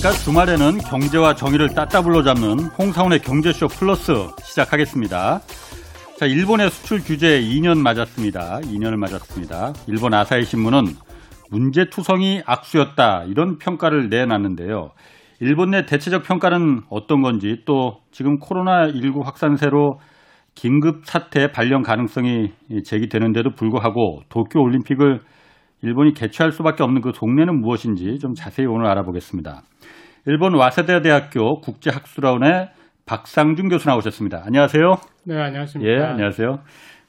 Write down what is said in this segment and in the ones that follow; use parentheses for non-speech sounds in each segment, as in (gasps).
안녕하십니까. 주말에는 경제와 정의를 따따블로 잡는 홍사원의 경제쇼 플러스 시작하겠습니다. 자, 일본의 수출 규제 2년 맞았습니다. 2년을 맞았습니다. 일본 아사히 신문은 문제투성이 악수였다. 이런 평가를 내놨는데요. 일본 내 대체적 평가는 어떤 건지 또 지금 코로나19 확산세로 긴급 사태 발령 가능성이 제기되는데도 불구하고 도쿄 올림픽을 일본이 개최할 수밖에 없는 그 속내는 무엇인지 좀 자세히 오늘 알아보겠습니다. 일본 와세다 대학교 국제학술원의 박상준 교수 나오셨습니다. 안녕하세요. 네, 안녕하십니까. 예, 안녕하세요.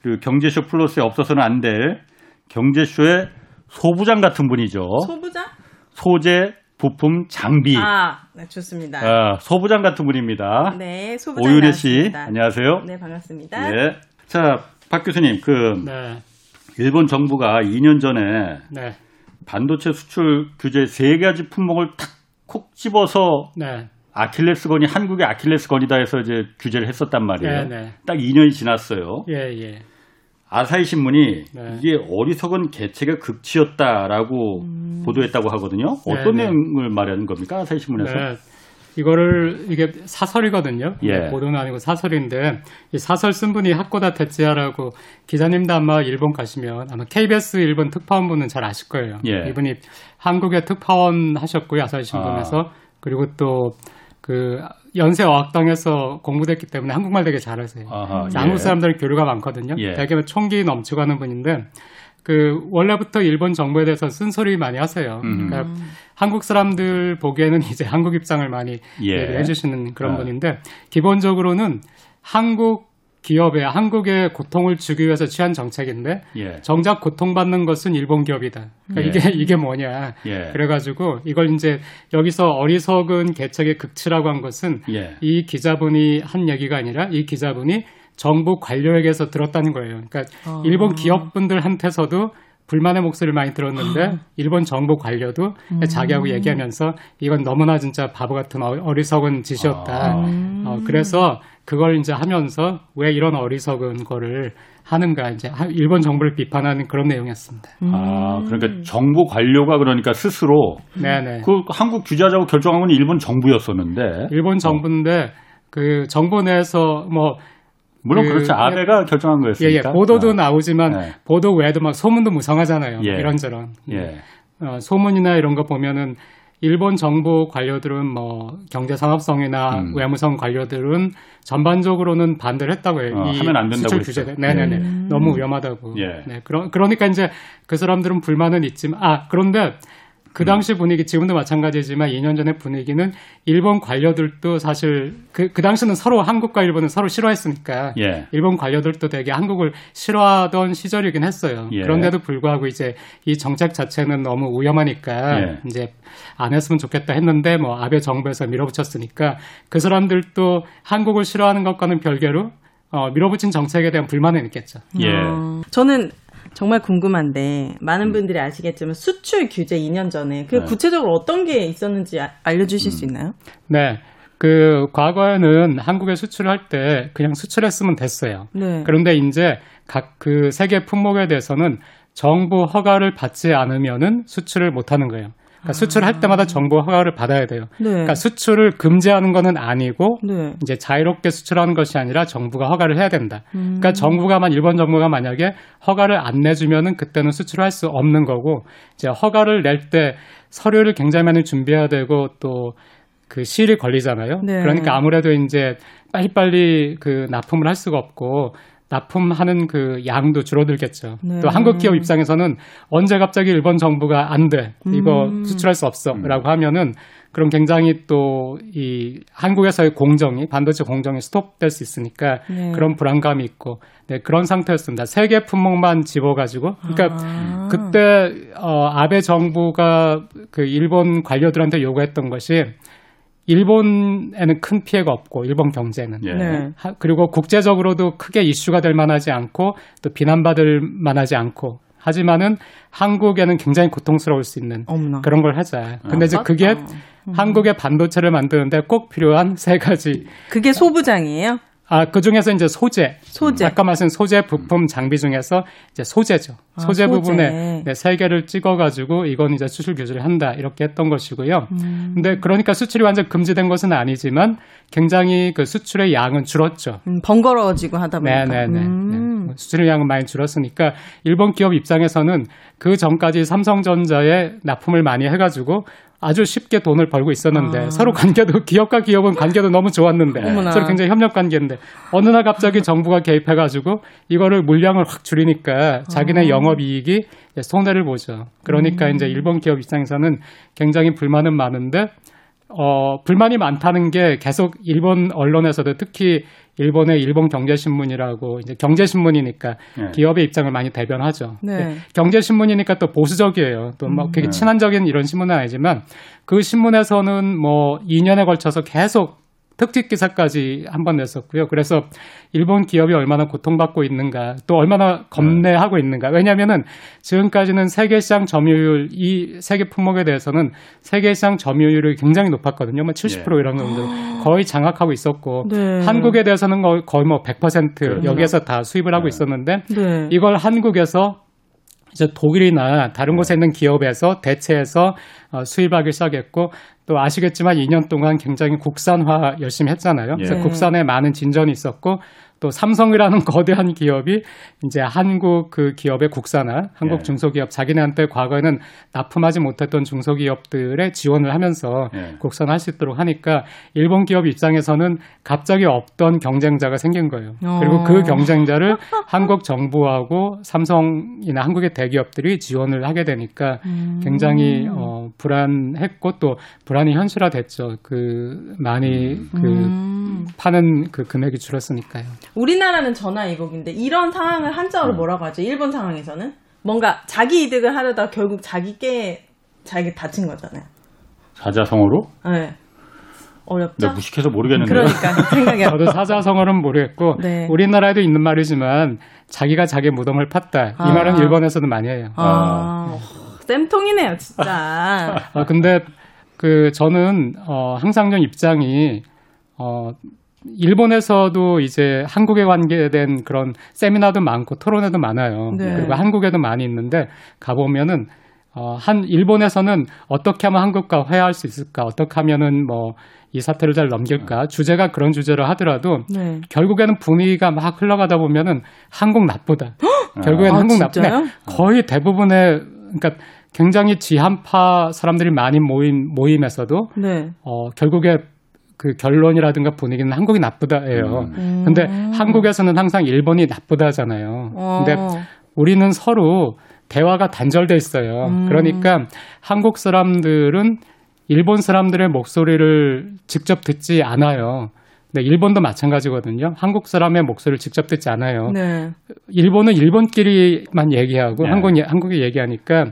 그리고 경제쇼 플러스에 없어서는 안 될 경제쇼의 소부장 같은 분이죠. 소부장? 소재, 부품, 장비. 아, 네, 좋습니다. 아, 소부장 같은 분입니다. 네, 소부장 오유래 씨, 나왔습니다. 안녕하세요. 네, 반갑습니다. 예. 자, 박 교수님, 그 네, 일본 정부가 2년 전에 네, 반도체 수출 규제 세 가지 품목을 탁 콕 집어서 네, 아킬레스건이 한국의 아킬레스건이다 해서 이제 규제를 했었단 말이에요. 네, 네. 딱 2년이 지났어요. 예, 예. 아사히 신문이 네. 이게 어리석은 개체가 극치였다라고 보도했다고 하거든요. 어떤 네, 네. 내용을 말하는 겁니까? 아사히 신문에서? 네. 이거를 이게 사설이거든요. 예. 보도는 아니고 사설인데 이 사설 쓴 분이 하코다 테츠야라고 기자님도 아마 일본 가시면 아마 KBS 일본 특파원분은 잘 아실 거예요. 예. 이분이 한국의 특파원 하셨고요 아사히 신문에서 그리고 또 그 연세 어학당에서 공부됐기 때문에 한국말 되게 잘하세요. 아하, 그래서 한국 예. 사람들은 교류가 많거든요. 예. 되게 총기 넘치고 하는 분인데 그 원래부터 일본 정부에 대해서 쓴소리 많이 하세요. 음. 그러니까 한국 사람들 보기에는 이제 한국 입장을 많이 예. 얘기를 해주시는 그런 아. 분인데 기본적으로는 한국 기업에 한국의 고통을 주기 위해서 취한 정책인데 예. 정작 고통받는 것은 일본 기업이다. 그러니까 예. 이게 이게 뭐냐. 예. 그래가지고 이걸 이제 여기서 어리석은 개척의 극치라고 한 것은 예. 이 기자분이 한 얘기가 아니라 이 기자분이 정부 관료에게서 들었다는 거예요. 그러니까 아. 일본 기업분들한테서도 불만의 목소리를 많이 들었는데 일본 정부 관료도 자기하고 얘기하면서 이건 너무나 진짜 바보 같은 어- 어리석은 짓이었다. 어, 그래서 그걸 이제 하면서 왜 이런 어리석은 거를 하는가 이제 하- 일본 정부를 비판하는 그런 내용이었습니다. 아, 그러니까 정부 관료가 그러니까 스스로 네네. 그 한국 규제하자고 결정한 건 일본 정부였었는데 일본 정부인데 그 정부 내에서 뭐 물론 그- 그렇죠. 아베가 결정한 예, 거였으니까. 예, 보도도 아, 나오지만 네. 보도 외에도 막 소문도 무성하잖아요. 예. 이런저런. 예. 어, 소문이나 이런 거 보면은 일본 정부 관료들은 뭐 경제산업성이나 음. 외무성 관료들은 전반적으로는 반대를 했다고 해요. 어, 이 하면 안 된다고. 규제. 네네네. 너무 위험하다고. 예. 네. 그러, 그러니까 이제 그 사람들은 불만은 있지만 아 그런데 그 당시 분위기 지금도 마찬가지지만 2년 전의 분위기는 일본 관료들도 사실 그, 그 당시는 서로 한국과 일본은 서로 싫어했으니까 예. 일본 관료들도 되게 한국을 싫어하던 시절이긴 했어요. 예. 그런데도 불구하고 이제 이 정책 자체는 너무 위험하니까 예. 이제 안 했으면 좋겠다 했는데 뭐 아베 정부에서 밀어붙였으니까 그 사람들도 한국을 싫어하는 것과는 별개로 어, 밀어붙인 정책에 대한 불만은 있겠죠. 예. 어, 저는 정말 궁금한데 많은 분들이 아시겠지만 수출 규제 2년 전에 그 네. 구체적으로 어떤 게 있었는지 아- 알려주실 음. 수 있나요? 네. 그 과거에는 한국에 수출할 때 그냥 수출했으면 됐어요. 네. 그런데 이제 각 그 세계 품목에 대해서는 정부 허가를 받지 않으면은 수출을 못 하는 거예요. 그러니까 수출할 때마다 정부 허가를 받아야 돼요. 네. 그러니까 수출을 금지하는 거는 아니고 네. 이제 자유롭게 수출하는 것이 아니라 정부가 허가를 해야 된다. 음. 그러니까 정부가만 일본 정부가 만약에 허가를 안 내주면은 그때는 수출할 수 없는 거고 이제 허가를 낼 때 서류를 굉장히 많이 준비해야 되고 또그 시일이 걸리잖아요. 네. 그러니까 아무래도 이제 빨리빨리 그 납품을 할 수가 없고 납품하는 그 양도 줄어들겠죠. 네. 또 한국 기업 입장에서는 언제 갑자기 일본 정부가 안 돼. 이거 음. 수출할 수 없어. 라고 하면은 그럼 굉장히 또 이 한국에서의 공정이 반도체 공정이 스톱될 수 있으니까 네. 그런 불안감이 있고 네, 그런 상태였습니다. 세개 품목만 집어가지고 그러니까 아. 그때 어, 아베 정부가 그 일본 관료들한테 요구했던 것이 일본에는 큰 피해가 없고 일본 경제는 예. 네. 하- 그리고 국제적으로도 크게 이슈가 될 만하지 않고 또 비난받을 만하지 않고 하지만은 한국에는 굉장히 고통스러울 수 있는 어머나. 그런 걸 하자. 근데 이제 맞다. 그게 한국의 반도체를 만드는데 꼭 필요한 세 가지 그게 소부장이에요? 아, 그 중에서 이제 소재. 소재. 아까 말씀 소재 부품 장비 중에서 이제 소재죠. 아, 소재 소재. 부분에 네, 세 개를 찍어가지고 이건 이제 수출 규제를 한다 이렇게 했던 것이고요. 음. 근데 그러니까 수출이 완전 금지된 것은 아니지만 굉장히 그 수출의 양은 줄었죠. 음, 번거로워지고 하다 보니까. 네네네. 음. 네. 수출의 양은 많이 줄었으니까 일본 기업 입장에서는 그 전까지 삼성전자에 납품을 많이 해가지고 아주 쉽게 돈을 벌고 있었는데 아. 서로 관계도 기업과 기업은 관계도 너무 좋았는데 어머나. 서로 굉장히 협력 관계인데 어느 날 갑자기 정부가 개입해가지고 이거를 물량을 확 줄이니까 자기네 아. 영업 이익이 이제 손해를 보죠. 그러니까 음. 이제 일본 기업 입장에서는 굉장히 불만은 많은데 어, 불만이 많다는 게 계속 일본 언론에서도 특히 일본의 일본 경제신문이라고 이제 경제신문이니까 네. 기업의 입장을 많이 대변하죠. 네. 경제신문이니까 또 보수적이에요. 또뭐 되게 네. 친한적인 이런 신문은 아니지만 그 신문에서는 뭐 2년에 걸쳐서 계속 특집 기사까지 한 번 냈었고요. 그래서 일본 기업이 얼마나 고통받고 있는가, 또 얼마나 겁내하고 있는가. 왜냐하면은 지금까지는 세계 시장 점유율 이 세계 품목에 대해서는 세계 시장 점유율이 굉장히 높았거든요. 뭐 70% 예. 이런 정도 거의 장악하고 있었고 네. 한국에 대해서는 거의- 거의 뭐100% 그렇죠. 여기에서 다 수입을 하고 네. 있었는데 네. 이걸 한국에서 이제 독일이나 다른 곳에 있는 기업에서 대체해서 어, 수입하기 시작했고 또 아시겠지만 2년 동안 굉장히 국산화 열심히 했잖아요. 그래서 예. 국산에 많은 진전이 있었고 또 삼성이라는 (laughs) 거대한 기업이 이제 한국 그 기업의 국산화, 한국 예. 중소기업 자기네한테 과거에는 납품하지 못했던 중소기업들의 지원을 하면서 예. 국산화할 수 있도록 하니까 일본 기업 입장에서는 갑자기 없던 경쟁자가 생긴 거예요. 그리고 어. 그 경쟁자를 (laughs) 한국 정부하고 삼성이나 한국의 대기업들이 지원을 하게 되니까 음. 굉장히 어, 불안했고 또 불안이 현실화됐죠. 그 많이 그 음. 파는 그 금액이 줄었으니까요. 우리나라는 전화위복인데 이런 상황을 한자어로 뭐라고 하죠? 일본 상황에서는 뭔가 자기 이득을 하려다 결국 자기 깨 자기 다친 거잖아요. 사자성어로? 네. 어렵죠? 내가 무식해서 모르겠는데. 그러니까 (laughs) 생각이 안 저도 사자성어는 모르겠고 네. 우리나라에도 있는 말이지만 자기가 자기 무덤을 팠다. 이 아. 말은 일본에서도 많이 해요. 아, 쌤통이네요, 진짜. 아, 근데 그 저는 어 항상 좀 입장이 어 일본에서도 이제 한국에 관계된 그런 세미나도 많고 토론회도 많아요. 네. 그리고 한국에도 많이 있는데 가보면은 어, 한 일본에서는 어떻게 하면 한국과 회화할 수 있을까? 어떻게 하면은 뭐 이 사태를 잘 넘길까? 주제가 그런 주제로 하더라도 네. 결국에는 분위기가 막 흘러가다 보면은 한국 나쁘다. (gasps) 결국에는 아, 한국? 나쁘다. 거의 대부분의 그러니까 굉장히 지한파 사람들이 많이 모인 모임에서도 네. 어 결국에 그 결론이라든가 분위기는 한국이 나쁘다예요. 음. 근데 한국에서는 항상 일본이 나쁘다잖아요. 어. 근데 우리는 서로 대화가 단절돼 있어요. 음. 그러니까 한국 사람들은 일본 사람들의 목소리를 직접 듣지 않아요. 근데 일본도 마찬가지거든요. 한국 사람의 목소리를 직접 듣지 않아요. 네. 일본은 일본끼리만 얘기하고 네. 한국 한국이 얘기하니까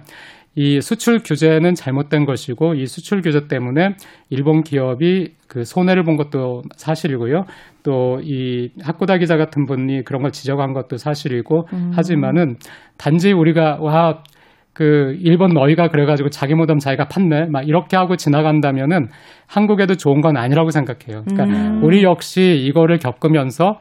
이 수출 규제는 잘못된 것이고 이 수출 규제 때문에 일본 기업이 그 손해를 본 것도 사실이고요. 또이 하쿠다 기자 같은 분이 그런 걸 지적한 것도 사실이고 하지만은 단지 우리가 와 그 일본 너희가 그래가지고 자기 무덤 자기가 팠네 막 이렇게 하고 지나간다면은 한국에도 좋은 건 아니라고 생각해요. 그러니까 음. 우리 역시 이거를 겪으면서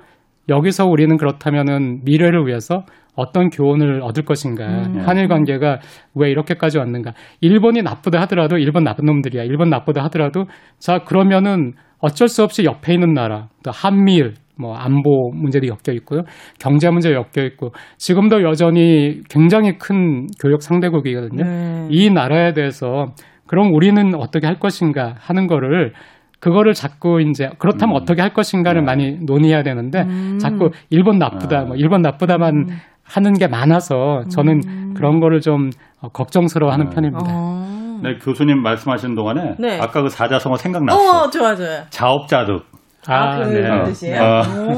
여기서 우리는 그렇다면은 미래를 위해서 어떤 교훈을 얻을 것인가. 음. 한일 관계가 왜 이렇게까지 왔는가. 일본이 나쁘다 하더라도 일본 나쁜 놈들이야. 일본 나쁘다 하더라도 자, 그러면은 어쩔 수 없이 옆에 있는 나라, 또 한미일, 뭐 안보 문제도 엮여 있고요. 경제 문제 엮여 있고 지금도 여전히 굉장히 큰 교역 상대국이거든요. 네. 이 나라에 대해서 그럼 우리는 어떻게 할 것인가 하는 거를 그거를 자꾸 이제 그렇다면 음. 어떻게 할 것인가를 네. 많이 논의해야 되는데 음. 자꾸 일본 나쁘다, 아. 뭐 일본 나쁘다만 하는 게 많아서 저는 그런 거를 좀 어, 걱정스러워하는 아. 편입니다. 어. 네, 교수님 말씀하시는 동안에 네. 아까 그 사자성어 생각났어. 어, 좋아, 좋아. 자업자득. 아, 그 네. 뜻이에요? 어. 오.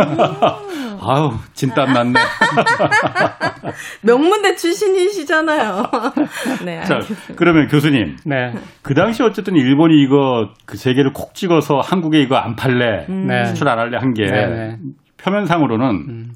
(laughs) 아우, 진땀 났네. (laughs) 명문대 출신이시잖아요. (laughs) 네, 자, 알겠습니다. 그러면 교수님. 네, 그 당시 어쨌든 일본이 이거 그세 개를 콕 찍어서 한국에 이거 안 팔래. 네. 수출 안 할래 한 게 네, 네. 표면상으로는 음.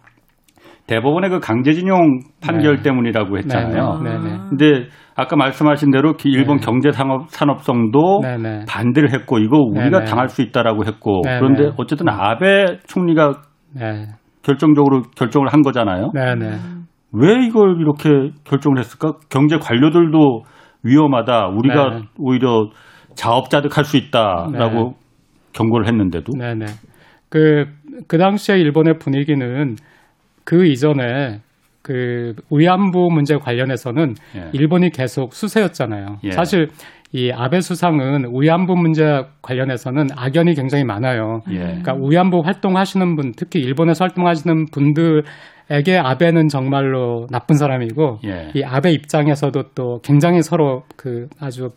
대법원의 그 강제징용 판결 네. 때문이라고 했잖아요. 네, 네, 네. 근데 아까 말씀하신 대로 기- 일본 네. 경제 산업 산업성도 네, 네. 반대를 했고 이거 우리가 네, 네. 당할 수 있다라고 했고 네, 그런데 네. 어쨌든 아베 총리가 네. 결정적으로 결정을 한 거잖아요. 네, 네. 왜 이걸 이렇게 결정을 했을까? 경제 관료들도 위험하다. 우리가 네. 오히려 자업자득할 수 있다라고 경고를 했는데도 네, 네. 그, 그 당시에 일본의 분위기는 그 이전에 그 위안부 문제 관련해서는 예. 일본이 계속 수세였잖아요. 예. 사실 이 아베 수상은 위안부 문제 관련해서는 악연이 굉장히 많아요. 예. 그러니까 위안부 활동하시는 분, 특히 일본에서 활동하시는 분들에게 아베는 정말로 나쁜 사람이고 예. 이 아베 입장에서도 또 굉장히 서로 그 아주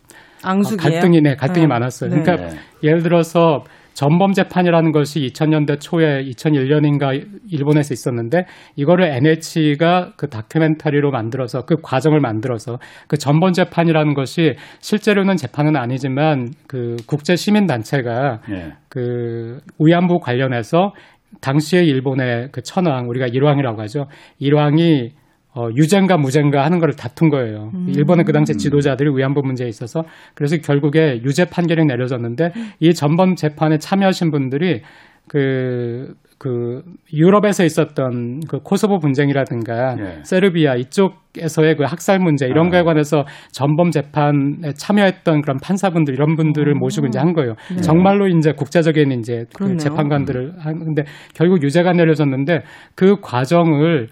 앙숙이에요. 갈등이 네, 갈등이 네. 많았어요. 네. 그러니까 네. 예를 들어서 전범 재판이라는 것이 2000년대 초에 2001년인가 일본에서 있었는데 이거를 NH가 그 다큐멘터리로 만들어서 그 과정을 만들어서 그 전범 재판이라는 것이 실제로는 재판은 아니지만 그 국제 시민 단체가 예. 그 위안부 관련해서 당시에 일본의 그 천황 우리가 일왕이라고 하죠. 일왕이 어, 유죄인가 무죄인가 하는 거를 다툰 거예요. 일본의 그 당시 지도자들이 위안부 문제에 있어서 그래서 결국에 유죄 판결이 내려졌는데 이 전번 재판에 참여하신 분들이 그, 그, 유럽에서 있었던 그 코소보 분쟁이라든가 예. 세르비아 이쪽에서의 그 학살 문제 이런 아. 거에 관해서 전범 재판에 참여했던 그런 판사분들 이런 분들을 모시고 이제 한 거예요. 정말로 이제 국제적인 이제 그 그렇네요. 재판관들을 하는데 결국 유죄가 내려졌는데 그 과정을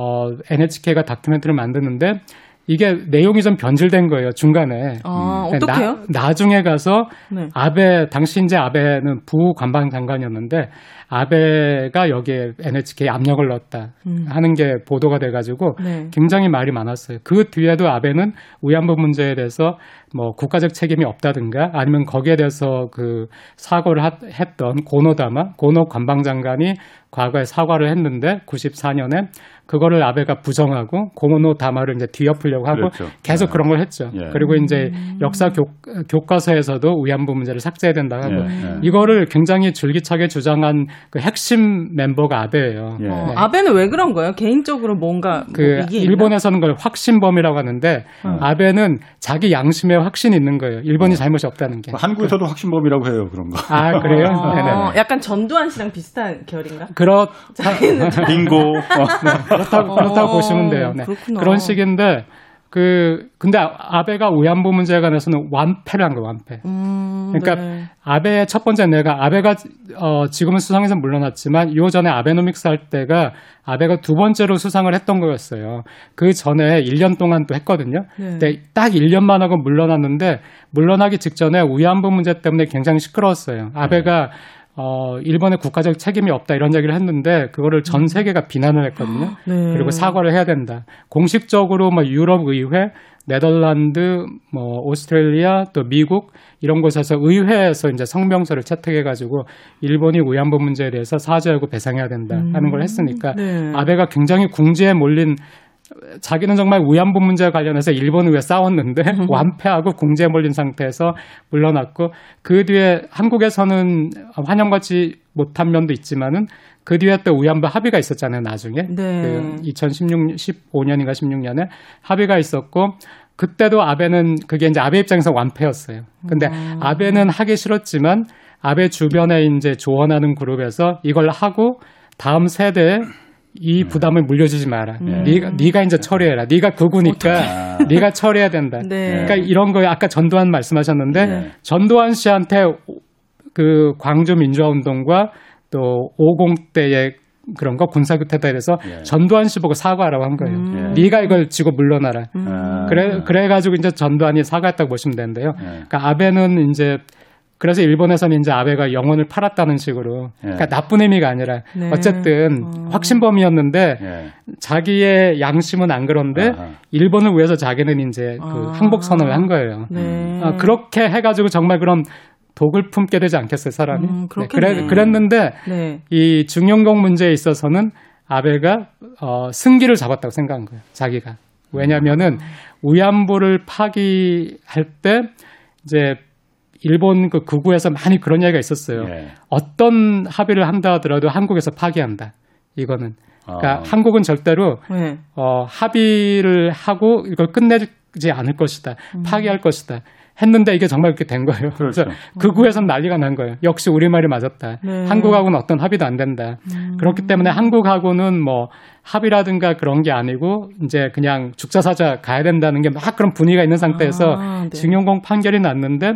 어, NHK가 다큐멘터리를 만드는데 이게 내용이 좀 변질된 거예요 중간에. 아, 네, 어떡해요? 나, 나중에 가서 네. 아베 당시 이제 아베는 부관방 장관이었는데 아베가 여기에 NHK 에 압력을 넣었다 하는 게 보도가 돼가지고 음. 네. 굉장히 말이 많았어요. 그 뒤에도 아베는 위안부 문제에 대해서 뭐 국가적 책임이 없다든가 아니면 거기에 대해서 그 사과를 하- 했던 고노다마 고노 관방장관이 과거에 사과를 했는데 94년에 그거를 아베가 부정하고 고노 다마를 이제 뒤엎으려고 하고 그렇죠. 계속 네. 그런 걸 했죠. 예. 그리고 이제 역사 교, 교과서에서도 위안부 문제를 삭제해야 된다 하고 예, 예. 이거를 굉장히 줄기차게 주장한 그 핵심 멤버가 아베예요. 예. 어, 네. 아베는 왜 그런 거예요? 개인적으로 뭔가 그뭐 이게 있나? 일본에서는 그걸 확신범이라고 하는데 아베는 자기 양심에 확신이 있는 거예요. 일본이 잘못이 없다는 게. 뭐 한국에서도 확신범이라고 해요 그런 거. 아 그래요? 어, 네네. 약간 전두환 씨랑 비슷한 결인가? 그렇 빙고. (laughs) 어. 그렇다고, 그렇다고 어, 보시면 돼요. 네. 그렇구나. 그런 식인데 그 근데 아베가 위안부 문제에 관해서는 완패를 한 거예요. 완패. 음, 그러니까 네. 아베의 첫 번째 내가 아베가 어 지금은 수상에서 물러났지만 요 전에 아베노믹스 할 때가 아베가 두 번째로 수상을 했던 거였어요. 그 전에 1년 동안 또 했거든요. 네. 근데 딱 1년만 하고 물러났는데 물러나기 직전에 위안부 문제 때문에 굉장히 시끄러웠어요. 아베가 어 일본의 국가적 책임이 없다 이런 얘기를 했는데 그거를 전 세계가 비난을 했거든요. (gasps) 네. 그리고 사과를 해야 된다. 공식적으로 뭐 유럽 의회, 네덜란드, 뭐 오스트레일리아, 또 미국 이런 곳에서 의회에서 이제 성명서를 채택해 가지고 일본이 위안부 문제에 대해서 사죄하고 배상해야 된다 하는 걸 했으니까 네. 아베가 굉장히 궁지에 몰린 자기는 정말 위안부 문제와 관련해서 일본 의회 싸웠는데 (laughs) 완패하고 궁지에 몰린 상태에서 물러났고 그 뒤에 한국에서는 환영받지 못한 면도 있지만은 그 뒤에 또 위안부 합의가 있었잖아요 나중에 네. 그 2016, 15년인가 16년에 합의가 있었고 그때도 아베는 그게 이제 아베 입장에서 완패였어요. 근데 아베는 하기 싫었지만 아베 주변에 이제 조언하는 그룹에서 이걸 하고 다음 세대에 이 부담을 물려주지 마라. 네. 네가 네가 이제 처리해라. 네가 극우니까 네가 처리해야 된다. 네. 그러니까 이런 거 아까 전두환 말씀하셨는데 네. 전두환 씨한테 그 광주 민주화 운동과 또 50대의 그런 거 군사 교태에 대해서 예. 전두환 씨 보고 사과하라고 한 거예요. 음. 네가 이걸 지고 물러나라. 아. 그래 그래 가지고 이제 전두환이 사과했다고 보시면 되는데요. 예. 그러니까 아베는 이제 그래서 일본에서는 이제 아베가 영혼을 팔았다는 식으로 그러니까 예. 나쁜 의미가 아니라 네. 어쨌든 어. 확신범이었는데 예. 자기의 양심은 안 그런데 아하. 일본을 위해서 자기는 이제 그 아. 항복 선언을 한 거예요. 네. 아, 그렇게 해가지고 정말 그런 독을 품게 되지 않겠어요, 사람이? 음, 네. 그래, 그랬는데 네. 이 중용공 문제에 있어서는 아베가 어, 승기를 잡았다고 생각한 거예요, 자기가. 왜냐면은 위안부를 파기할 때 이제 일본 그 극우에서 많이 그런 얘기가 있었어요. 예. 어떤 합의를 한다 하더라도 한국에서 파기한다. 이거는. 그러니까 아. 한국은 절대로 네. 어, 합의를 하고 이걸 끝내지 않을 것이다. 음. 파기할 것이다. 했는데 이게 정말 그렇게 된 거예요. 그래 그렇죠. 서 극우에선 난리가 난 거예요. 역시 우리 말이 맞았다. 네. 한국하고는 어떤 합의도 안 된다. 그렇기 때문에 한국하고는 뭐 합의라든가 그런 게 아니고 이제 그냥 죽자 사자 가야 된다는 게 막 그런 분위기가 있는 상태에서 아, 네. 징용공 판결이 났는데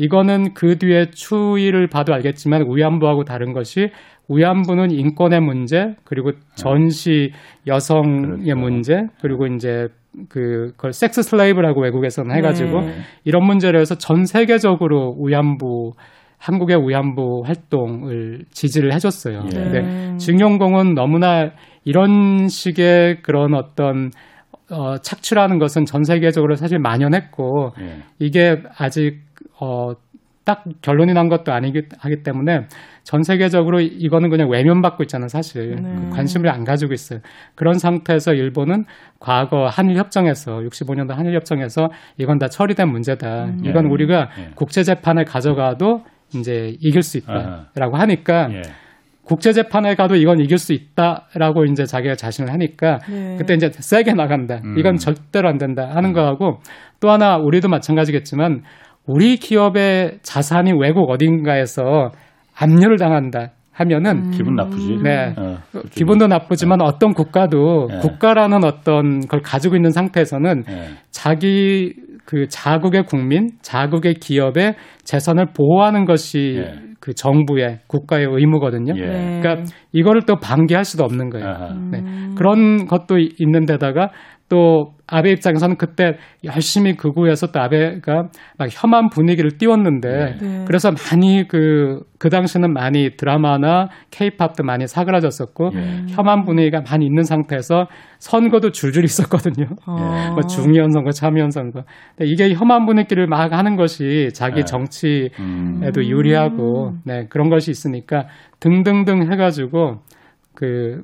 이거는 그 뒤에 추이를 봐도 알겠지만 위안부하고 다른 것이 위안부는 인권의 문제 그리고 전시 여성의 그렇죠. 문제 그리고 이제 그 그걸 섹스 슬레이브라고 외국에서는 해가지고 네. 이런 문제를 해서 전 세계적으로 위안부 한국의 위안부 활동을 지지를 해줬어요. 예. 근데 증용공은 너무나 이런 식의 그런 어떤 어, 착취라는 것은 전 세계적으로 사실 만연했고 예. 이게 아직 어, 딱 결론이 난 것도 아니기 하기 때문에 전 세계적으로 이거는 그냥 외면받고 있잖아요, 사실. 네. 그 관심을 안 가지고 있어요. 그런 상태에서 일본은 과거 한일 협정에서 65년도 한일 협정에서 이건 다 처리된 문제다. 이건 예. 우리가 예. 국제 재판에 가져가도 이제 이길 수 있다라고 하니까 예. 국제 재판에 가도 이건 이길 수 있다라고 이제 자기가 자신을 하니까 네. 그때 이제 세게 나간다. 음. 이건 절대로 안 된다 하는 거하고 또 하나 우리도 마찬가지겠지만 우리 기업의 자산이 외국 어딘가에서 압류를 당한다 하면은 기분 나쁘지. 네. 어, 그렇죠. 기분도 나쁘지만 어 떤 국가도 네. 국가라는 어떤 걸 가지고 있는 상태에서는 예. 자기 그 자국의 국민, 자국의 기업의 재산을 보호하는 것이 예. 그 정부의 국가의 의무거든요. 예. 네. 그러니까 이거를 또 방기할 수도 없는 거예요. 아하. 네. 그런 것도 있는 데다가 또 아베 입장에서는 그때 열심히 극우에서 또 아베가 막 혐한 분위기를 띄웠는데 네. 그래서 많이 그, 그 당시는 많이 드라마나 케이팝도 많이 사그라졌었고 예. 혐한 분위기가 많이 있는 상태에서 선거도 줄줄이 있었거든요. 어. (laughs) 뭐 중의원 선거, 참의원 선거. 근데 이게 혐한 분위기를 막 하는 것이 자기 네. 정치에도 음. 유리하고 네, 그런 것이 있으니까 등등등 해가지고 그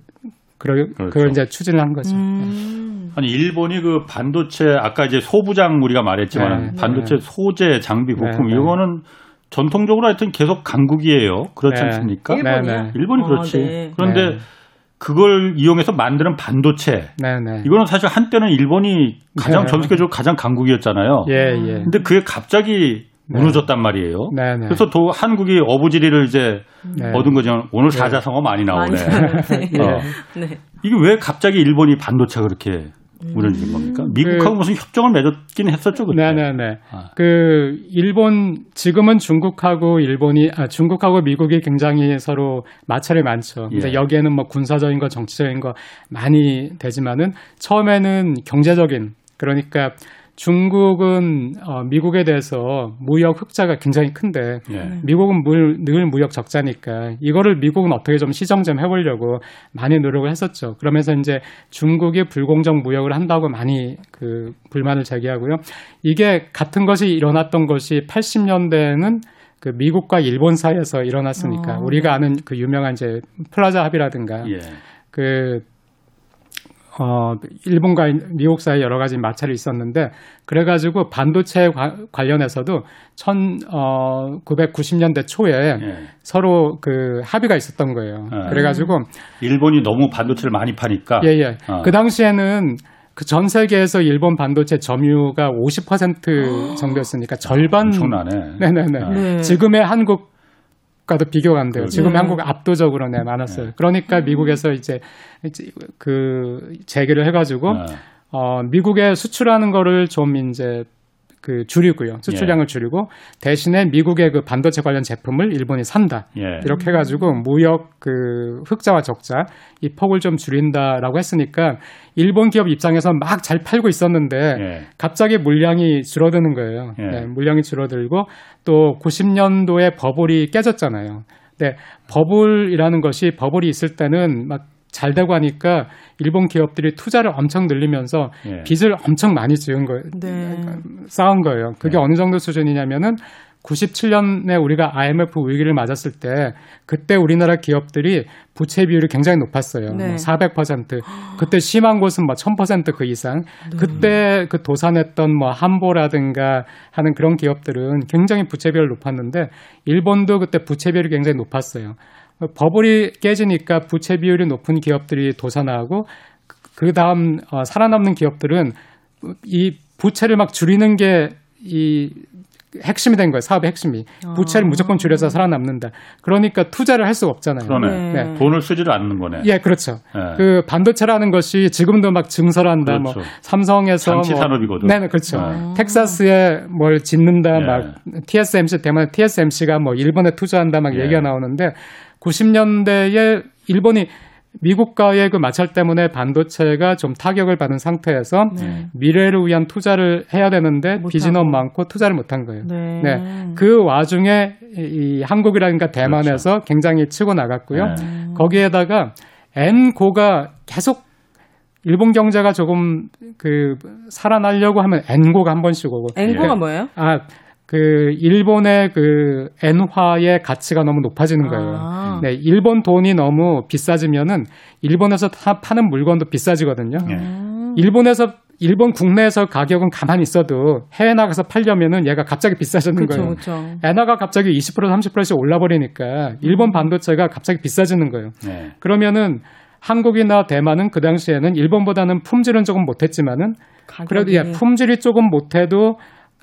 그걸, 그렇죠. 그걸 이제 추진을 한 거죠. 음. 아니 일본이 그 반도체 아까 이제 소부장 우리가 말했지만 네. 반도체 소재 장비 부품 네, 네. 이거는 전통적으로 하여튼 계속 강국이에요. 그렇지 네. 않습니까? 일본이요? 네, 네. 일본이 어, 그렇지. 네. 그런데 네. 그걸 이용해서 만드는 반도체 네, 네. 이거는 사실 한때는 일본이 가장 네. 전 세계적으로 가장 강국이었잖아요. 예, 예. 근데 그게 갑자기 무너졌단 말이에요. 네, 네. 그래서 도 한국이 어부지리를 이제 네. 얻은 거죠. 오늘 사자성어 많이 나오네. 많이 나오네. 예. 어. (laughs) 네. 이게 왜 갑자기 일본이 반도체가 그렇게 무너진 겁니까? 미국하고 그- 무슨 협정을 맺었긴 했었죠, 그때. 네네네. 아. 그 일본 지금은 중국하고 일본이 아 중국하고 미국이 굉장히 서로 마찰이 많죠. 예. 이제 여기에는 뭐 군사적인 거, 정치적인 거 많이 되지만은 처음에는 경제적인 그러니까 중국은 어, 미국에 대해서 무역 흑자가 굉장히 큰데 예. 미국은 물, 늘 무역 적자니까 이거를 미국은 어떻게 좀 시정 좀 해보려고 많이 노력을 했었죠. 그러면서 이제 중국이 불공정 무역을 한다고 많이 그 불만을 제기하고요. 이게 같은 것이 일어났던 것이 80년대에는 그 미국과 일본 사이에서 일어났으니까 어, 우리가 아는 그 유명한 이제 플라자 합의라든가 예. 그, 어, 일본과 미국 사이 여러 가지 마찰이 있었는데, 그래가지고 반도체 과- 관련해서도 천, 어, 990년대 초에 예. 서로 그 합의가 있었던 거예요. 아. 그래가지고, 일본이 너무 반도체를 많이 파니까. 예, 예. 아. 그 당시에는 그 전 세계에서 일본 반도체 점유가 50% 정도였으니까 절반. 엄청나네. 네네네. 아. 네. 지금의 한국 과도 비교가 안 돼요. 그렇죠. 지금의 네. 한국 압도적으로 네, 많았어요. 그러니까 미국에서 이제, 그 제기를 해가지고 아. 어, 미국에 수출하는 거를 좀 이제 그 줄이고요. 수출량을 예. 줄이고 대신에 미국의 그 반도체 관련 제품을 일본이 산다. 예. 이렇게 해가지고 무역 그 흑자와 적자 이 폭을 좀 줄인다라고 했으니까 일본 기업 입장에서 막 잘 팔고 있었는데 예. 갑자기 물량이 줄어드는 거예요. 예. 네, 물량이 줄어들고 또 90년도에 버블이 깨졌잖아요. 네, 버블이라는 것이 버블이 있을 때는 막 잘 되고 하니까 일본 기업들이 투자를 엄청 늘리면서 예. 빚을 엄청 많이 지은 거예요. 네. 쌓은 거예요. 그게 네. 어느 정도 수준이냐면은 97년에 우리가 IMF 위기를 맞았을 때 그때 우리나라 기업들이 부채 비율이 굉장히 높았어요. 네. 뭐 400%. 그때 심한 곳은 뭐 1000%그 이상. 그때 그 도산했던 뭐 한보라든가 하는 그런 기업들은 굉장히 부채 비율이 높았는데 일본도 그때 부채 비율이 굉장히 높았어요. 버블이 깨지니까 부채 비율이 높은 기업들이 도산하고 그 다음 어, 살아남는 기업들은 이 부채를 막 줄이는 게 이 핵심이 된 거예요. 사업의 핵심이. 부채를 무조건 줄여서 살아남는다. 그러니까 투자를 할 수가 없잖아요. 그러네. 네. 돈을 쓰지를 않는 거네. 예, 그렇죠. 네. 그 반도체라는 것이 지금도 막 증설한다, 뭐 그렇죠. 삼성에서 장치 뭐, 산업이거든. 네, 네, 그렇죠. 네. 텍사스에 뭘 짓는다, 네. 막 TSMC 때문에 TSMC가 뭐 일본에 투자한다, 막 예. 얘기가 나오는데 90년대에 일본이 미국과의 그 마찰 때문에 반도체가 좀 타격을 받은 상태에서 네. 미래를 위한 투자를 해야 되는데 너무 많고 투자를 못한 거예요. 네. 네. 그 와중에 이 한국이라든가 대만에서 굉장히 치고 나갔고요. 그렇죠. 네. 거기에다가 엔고가 계속 일본 경제가 조금 그 살아나려고 하면 엔고가 한 번씩 오고 앵고가 예. 뭐예요? 아 그 일본의 그 엔화의 가치가 너무 높아지는 거예요. 아. 네, 일본 돈이 너무 비싸지면은 일본에서 타, 파는 물건도 비싸지거든요. 예. 음. 일본에서 일본 국내에서 가격은 가만히 있어도 해외 나가서 팔려면은 얘가 갑자기 비싸지는 그렇죠, 거예요. 그렇죠. 엔화가 갑자기 20% 30%씩 올라 버리니까 일본 반도체가 갑자기 비싸지는 거예요. 네. 그러면은 한국이나 대만은 그 당시에는 일본보다는 품질은 조금 못했지만은 그래도 예, 품질이 조금 못해도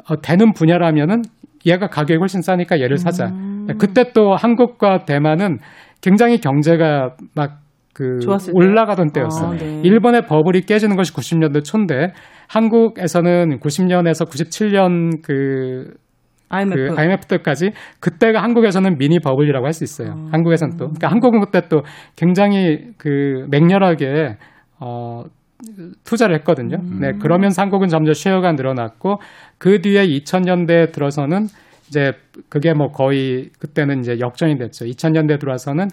어, 되는 분야라면은 얘가 가격이 훨씬 싸니까 얘를 사자. 음. 그때 또 한국과 대만은 굉장히 경제가 막 그 올라가던 때요? 때였어요. 아, 네. 일본의 버블이 깨지는 것이 90년대 초인데 한국에서는 90년에서 97년 그 IMF. 그 IMF 때까지 그때가 한국에서는 미니 버블이라고 할 수 있어요. 아. 한국에서는 또. 그러니까 한국은 그때 또 굉장히 그 맹렬하게 어 투자를 했거든요. 음. 네, 그러면서 한국은 점점 쉐어가 늘어났고 그 뒤에 2000년대 들어서는 이제 그게 뭐 거의 그때는 이제 역전이 됐죠. 2000년대 들어와서는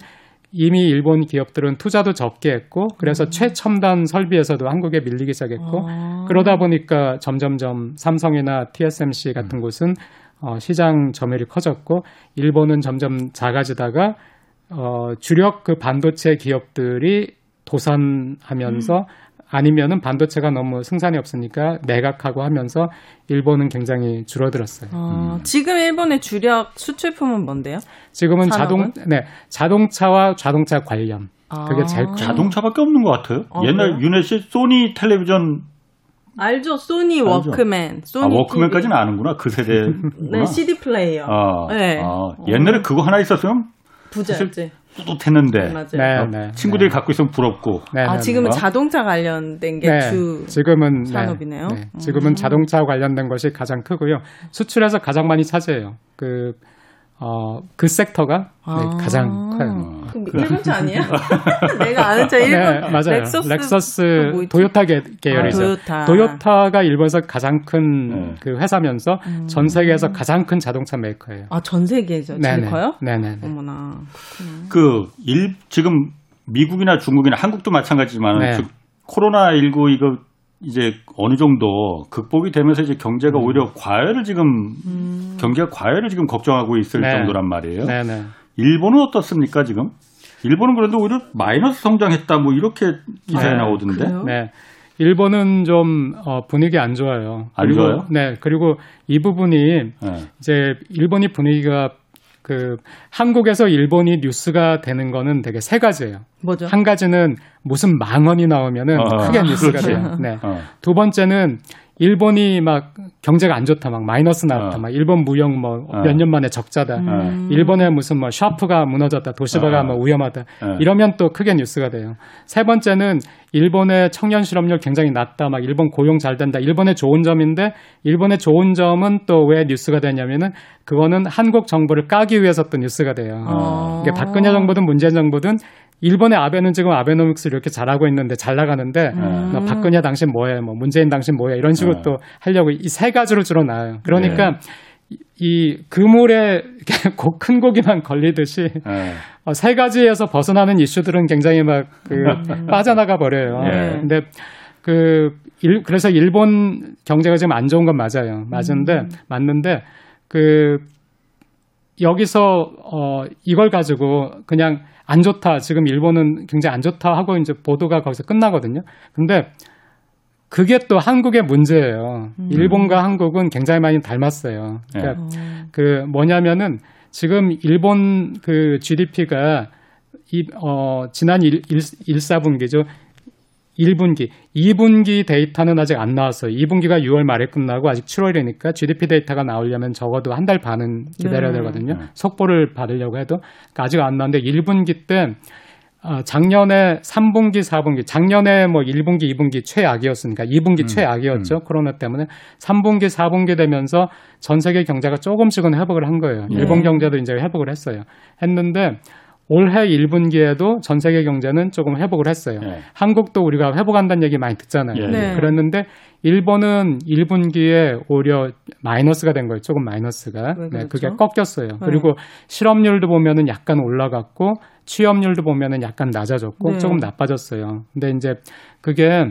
이미 일본 기업들은 투자도 적게 했고 그래서 최첨단 설비에서도 한국에 밀리기 시작했고 음. 아. 그러다 보니까 점점점 삼성이나 TSMC 같은 음. 곳은 어, 시장 점유율이 커졌고 일본은 점점 작아지다가 어, 주력 그 반도체 기업들이 도산하면서 음. 아니면은 반도체가 너무 생산이 없으니까 매각하고 하면서 일본은 굉장히 줄어들었어요. 어, 지금 일본의 주력 수출품은 뭔데요? 지금은 산업은? 자동 네 자동차와 자동차 관련 그게 제일 커요. 자동차밖에 없는 것 같아요. 아, 옛날 그래요? 유네시 소니 텔레비전 알죠? 소니 알죠. 워크맨. 아, 소니 워크맨까지는 아는구나. 그 세대. 네, CD 플레이어. 아, 네. 아, 옛날에 그거 하나 있었으면 부자였지. 뿌듯했는데 맞아요. 네, 네, 친구들이 네. 갖고 있으면 부럽고. 네, 아, 네, 지금은 네. 자동차 관련된 게 주. 지금은 네, 산업이네요. 네, 지금은 음. 자동차 관련된 것이 가장 크고요. 수출에서 가장 많이 차지해요. 그, 어, 그 섹터가 아. 네, 가장 커요. 그럼 일본 차 아니에요? (laughs) 내가 아는 차 일본. 네, 맞아요. 렉서스. 렉서스, 뭐 있지? 도요타 계, 계열이죠. 아, 도요타. 가 일본에서 가장 큰 네. 그 회사면서 음. 전 세계에서 가장 큰 자동차 메이커예요. 아, 전 세계죠. 제일 커요? 네네. 어머나. 그 일 지금 미국이나 중국이나 한국도 마찬가지지만 네. 즉 코로나 19 이거 이제 어느 정도 극복이 되면서 이제 경제가 음. 오히려 과열을 지금 경제가 과열을 지금 걱정하고 있을 네. 정도란 말이에요. 네네. 일본은 어떻습니까 지금? 일본은 그래도 오히려 마이너스 성장했다 뭐 이렇게 기사에 네. 나오던데. 그래요? 네. 일본은 좀 어, 분위기 안 좋아요. 안 그리고, 좋아요? 네. 그리고 이 부분이 네. 이제 일본이 분위기가 그 한국에서 일본이 뉴스가 되는 거는 되게 세 가지예요. 뭐죠? 한 가지는 무슨 망언이 나오면은 어, 크게 뉴스가 그렇지. 돼요. 네. 어. 두 번째는 일본이 막 경제가 안 좋다, 막 마이너스 나왔다, 어. 막 일본 무역 뭐 어. 몇년 만에 적자다. 음. 일본의 무슨 뭐 샤프가 무너졌다, 도시바가 어. 뭐 위험하다. 어. 이러면 또 크게 뉴스가 돼요. 세 번째는 일본의 청년 실업률 굉장히 낮다, 막 일본 고용 잘 된다. 일본의 좋은 점인데 일본의 좋은 점은 또 왜 뉴스가 되냐면은 그거는 한국 정부를 까기 위해서 또 뉴스가 돼요. 어. 이게 박근혜 정부든 문재인 정부든 일본의 아베는 지금 아베노믹스를 이렇게 잘하고 있는데 잘 나가는데 음. 너 박근혜 당신 뭐해 뭐 문재인 당신 뭐해 이런 식으로 네. 또 하려고 이 세 가지로 주로 나와요. 그러니까 이, 이 그물에 (laughs) 고- 큰 고기만 걸리듯이 네. (laughs) 어, 세 가지에서 벗어나는 이슈들은 굉장히 막 그 (laughs) 빠져나가 버려요. 예. 근데 그 일, 그래서 일본 경제가 지금 안 좋은 건 맞아요. 맞은데 맞는데 그 여기서 어 이걸 가지고 그냥 안 좋다. 지금 일본은 굉장히 안 좋다 하고 이제 보도가 거기서 끝나거든요. 근데 그게 또 한국의 문제예요. 일본과 한국은 굉장히 많이 닮았어요. 그러니까 그 뭐냐면은 지금 일본 그 GDP가 이, 어, 지난 1, 일 1, 4분기죠. 1분기, 2분기 데이터는 아직 안 나왔어요. 2분기가 6월 말에 끝나고 아직 7월이니까 GDP 데이터가 나오려면 적어도 한 달 반은 기다려야 네. 되거든요. 네. 속보를 받으려고 해도 그러니까 아직 안 나왔는데 1분기 때 어, 작년에 3분기, 4분기, 작년에 뭐 1분기, 2분기 최악이었으니까 2분기 음, 최악이었죠. 코로나 때문에 3분기, 4분기 되면서 전 세계 경제가 조금씩은 회복을 한 거예요. 네. 일본 경제도 이제 회복을 했어요. 했는데 올해 1분기에도 전 세계 경제는 조금 회복을 했어요. 예. 한국도 우리가 회복한다는 얘기 많이 듣잖아요. 예. 네. 그랬는데 일본은 1분기에 오히려 마이너스가 된 거예요. 조금 마이너스가. 왜 네, 그렇죠? 그게 꺾였어요. 네. 그리고 실업률도 보면은 약간 올라갔고 취업률도 보면은 약간 낮아졌고 네. 조금 나빠졌어요. 근데 이제 그게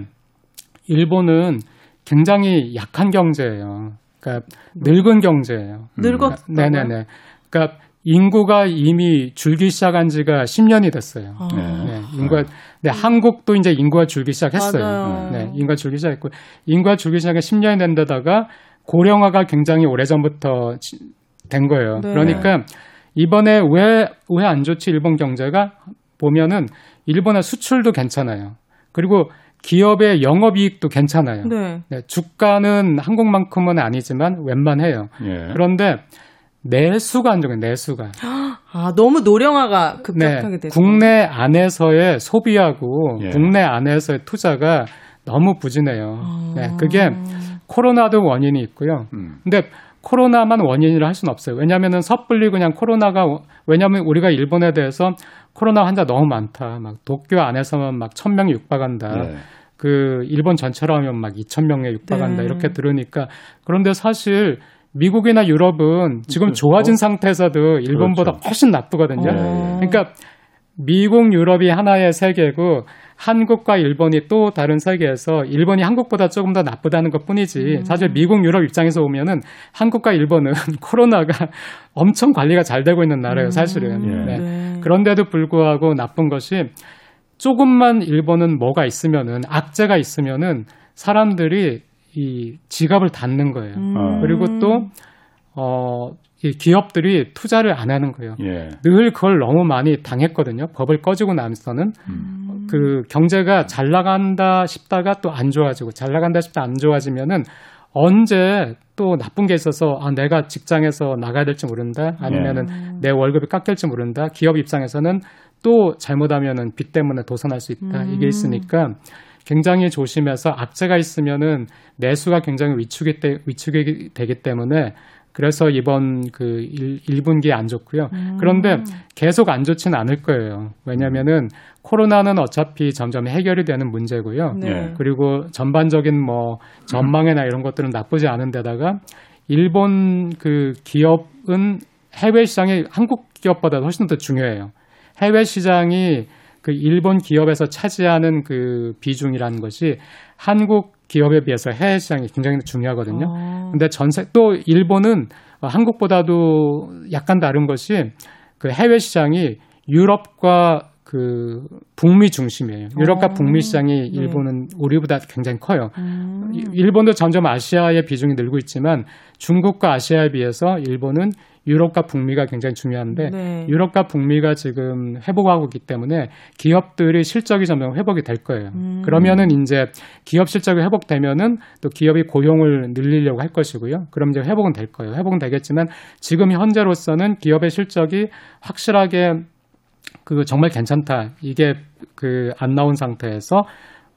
일본은 굉장히 약한 경제예요. 그러니까 늙은 경제예요. 늙었. 네네네. 그러니까 인구가 이미 줄기 시작한 지가 10년이 됐어요. 아. 네. 네, 인구가, 네, 한국도 이제 인구가 줄기 시작했어요. 맞아요. 네, 인구가 줄기 시작했고, 인구가 줄기 시작해 10년이 된 데다가 고령화가 굉장히 오래전부터 지- 된 거예요. 네. 그러니까 이번에 왜, 왜 안 좋지, 일본 경제가? 보면은 일본의 수출도 괜찮아요. 그리고 기업의 영업이익도 괜찮아요. 네. 네, 주가는 한국만큼은 아니지만 웬만해요. 예. 그런데 내수가 안 좋아요, 내수가. 아 너무 노령화가 네, 급격하게 돼서. 국내 안에서의 소비하고 예. 국내 안에서의 투자가 너무 부진해요. 아. 네, 그게 코로나도 원인이 있고요. 음. 근데 코로나만 원인이라 할 수는 없어요. 왜냐하면 섣불리 그냥 코로나가 왜냐하면 우리가 일본에 대해서 코로나 환자 너무 많다. 막 도쿄 안에서만 막 천 명이 육박한다. 예. 그 일본 전체로 하면 막 2천 명에 육박한다 네. 이렇게 들으니까 그런데 사실 미국이나 유럽은 지금 그렇죠. 좋아진 상태에서도 일본보다 그렇죠. 훨씬 나쁘거든요. 어. 그러니까 미국, 유럽이 하나의 세계고 한국과 일본이 또 다른 세계에서 일본이 한국보다 조금 더 나쁘다는 것 뿐이지 사실 미국, 유럽 입장에서 보면은 한국과 일본은 (laughs) 코로나가 엄청 관리가 잘 되고 있는 나라예요, 사실은. 예. 네. 네. 그런데도 불구하고 나쁜 것이 조금만 일본은 뭐가 있으면은 악재가 있으면은 사람들이 이 지갑을 닫는 거예요. 음. 그리고 또 어, 이 기업들이 투자를 안 하는 거예요. 예. 늘 그걸 너무 많이 당했거든요. 법을 꺼지고 나서는 음. 그 경제가 잘 나간다 싶다가 또 안 좋아지고 잘 나간다 싶다 안 좋아지면은 언제 또 나쁜 게 있어서 아 내가 직장에서 나가야 될지 모른다 아니면은 내 월급이 깎일지 모른다 기업 입장에서는 또 잘못하면은 빚 때문에 도산할 수 있다 이게 있으니까 굉장히 조심해서 악재가 있으면은 내수가 굉장히 위축이 때, 위축이 되기 때문에 그래서 이번 그 1, 1분기에 안 좋고요. 그런데 계속 안 좋지는 않을 거예요. 왜냐면은 코로나는 어차피 점점 해결이 되는 문제고요. 네. 예. 그리고 전반적인 뭐 전망이나 이런 것들은 나쁘지 않은 데다가 일본 그 기업은 해외 시장이 한국 기업보다 훨씬 더 중요해요. 해외 시장이 그 일본 기업에서 차지하는 그 비중이라는 것이 한국 기업에 비해서 해외 시장이 굉장히 중요하거든요. 어. 근데 전세 또 일본은 어, 한국보다도 약간 다른 것이 그 해외 시장이 유럽과 그 북미 중심이에요. 유럽과 어. 북미 시장이 네. 일본은 우리보다 굉장히 커요. 음. 이- 일본도 점점 아시아의 비중이 늘고 있지만 중국과 아시아에 비해서 일본은 유럽과 북미가 굉장히 중요한데 네. 유럽과 북미가 지금 회복하고 있기 때문에 기업들이 실적이 점점 회복이 될 거예요. 음. 그러면은 이제 기업 실적이 회복되면은 또 기업이 고용을 늘리려고 할 것이고요. 그럼 이제 회복은 될 거예요. 회복은 되겠지만 지금 현재로서는 기업의 실적이 확실하게 그 정말 괜찮다. 이게 그 안 나온 상태에서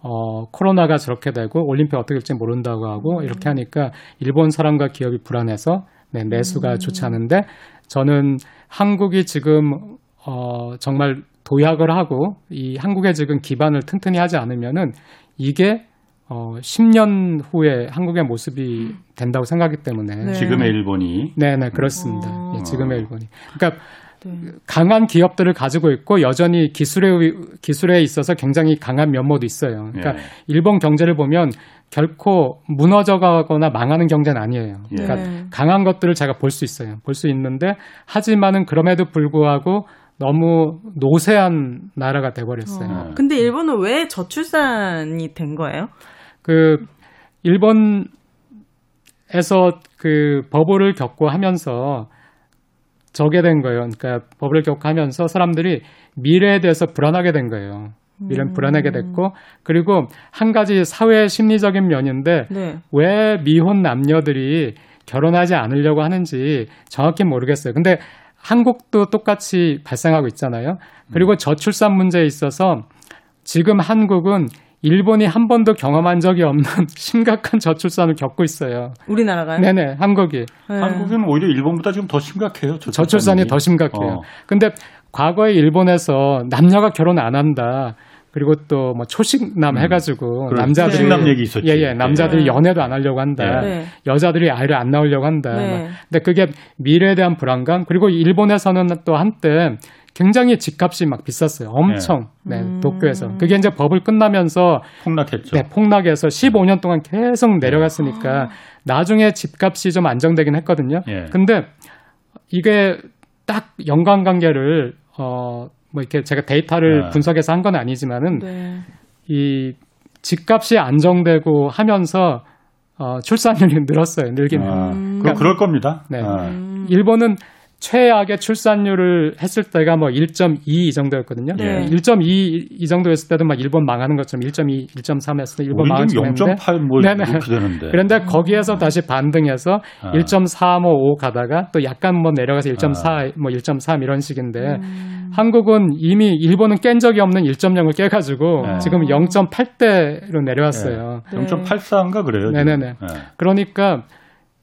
어, 코로나가 저렇게 되고 올림픽 어떻게 될지 모른다고 하고 이렇게 하니까 일본 사람과 기업이 불안해서 네, 내수가 좋지 않은데 저는 한국이 지금 어, 정말 도약을 하고 이 한국의 지금 기반을 튼튼히 하지 않으면은 이게 어, 10년 후에 한국의 모습이 된다고 생각하기 때문에 네. 지금의 일본이 네, 네, 그렇습니다. 어. 예, 지금의 일본이. 그러니까 네. 강한 기업들을 가지고 있고 여전히 기술에 기술에 있어서 굉장히 강한 면모도 있어요. 그러니까 예. 일본 경제를 보면 결코 무너져가거나 망하는 경제는 아니에요. 그러니까 네. 강한 것들을 제가 볼 수 있어요. 볼 수 있는데 하지만은 그럼에도 불구하고 너무 노쇠한 나라가 돼버렸어요. 어. 근데 일본은 왜 저출산이 된 거예요? 그 일본에서 그 버블을 겪고 하면서 저게 된 거예요. 그러니까 버블을 겪고 하면서 사람들이 미래에 대해서 불안하게 된 거예요. 이런 불안하게 됐고 그리고 한 가지 사회 심리적인 면인데 네. 왜 미혼 남녀들이 결혼하지 않으려고 하는지 정확히 모르겠어요. 근데 한국도 똑같이 발생하고 있잖아요. 그리고 저출산 문제에 있어서 지금 한국은 일본이 한 번도 경험한 적이 없는 (laughs) 심각한 저출산을 겪고 있어요. 우리나라가요? 네네, 한국이. 네. 한국은 오히려 일본보다 지금 더 심각해요. 저출산이 더 심각해요. 어. 근데 과거에 일본에서 남녀가 결혼 안 한다. 그리고 또 뭐 초식남 해가지고 그래, 남자들이 초식남 얘기 있었지. 예예 남자들이 네. 연애도 안 하려고 한다. 네. 여자들이 아이를 안 낳으려고 한다. 네. 막. 근데 그게 미래에 대한 불안감 그리고 일본에서는 또 한때 굉장히 집값이 막 비쌌어요. 엄청 네, 음. 도쿄에서 그게 이제 법을 끝나면서 폭락했죠. 네, 폭락해서 15년 동안 계속 내려갔으니까 나중에 집값이 좀 안정되긴 했거든요. 예. 근데 이게 딱 연관관계를 어 뭐 이렇게 제가 데이터를 네. 분석해서 한 건 아니지만은 네. 이 집값이 안정되고 하면서 어 출산율이 늘었어요. 해요. 아, 음. 그 그럴 겁니다. 네. 아. 일본은 최악의 출산율을 했을 때가 뭐 1.2 이 정도였거든요. 네. 1.2 이 정도였을 때도 막 일본 망하는 것처럼 1.2, 1.3 했을 때 일본 망하는 지금 것 0.8뭐 네네. 이렇게 되는데. 그런데 거기에서 다시 반등해서 아. 1.4, 뭐5 가다가 또 약간 뭐 내려가서 1.4, 아. 뭐1.3 이런 식인데 음. 한국은 이미 일본은 깬 적이 없는 1.0을 깨가지고 네. 지금 0.8대로 내려왔어요. 네. 0.84인가 그래요. 지금. 네네네. 네. 그러니까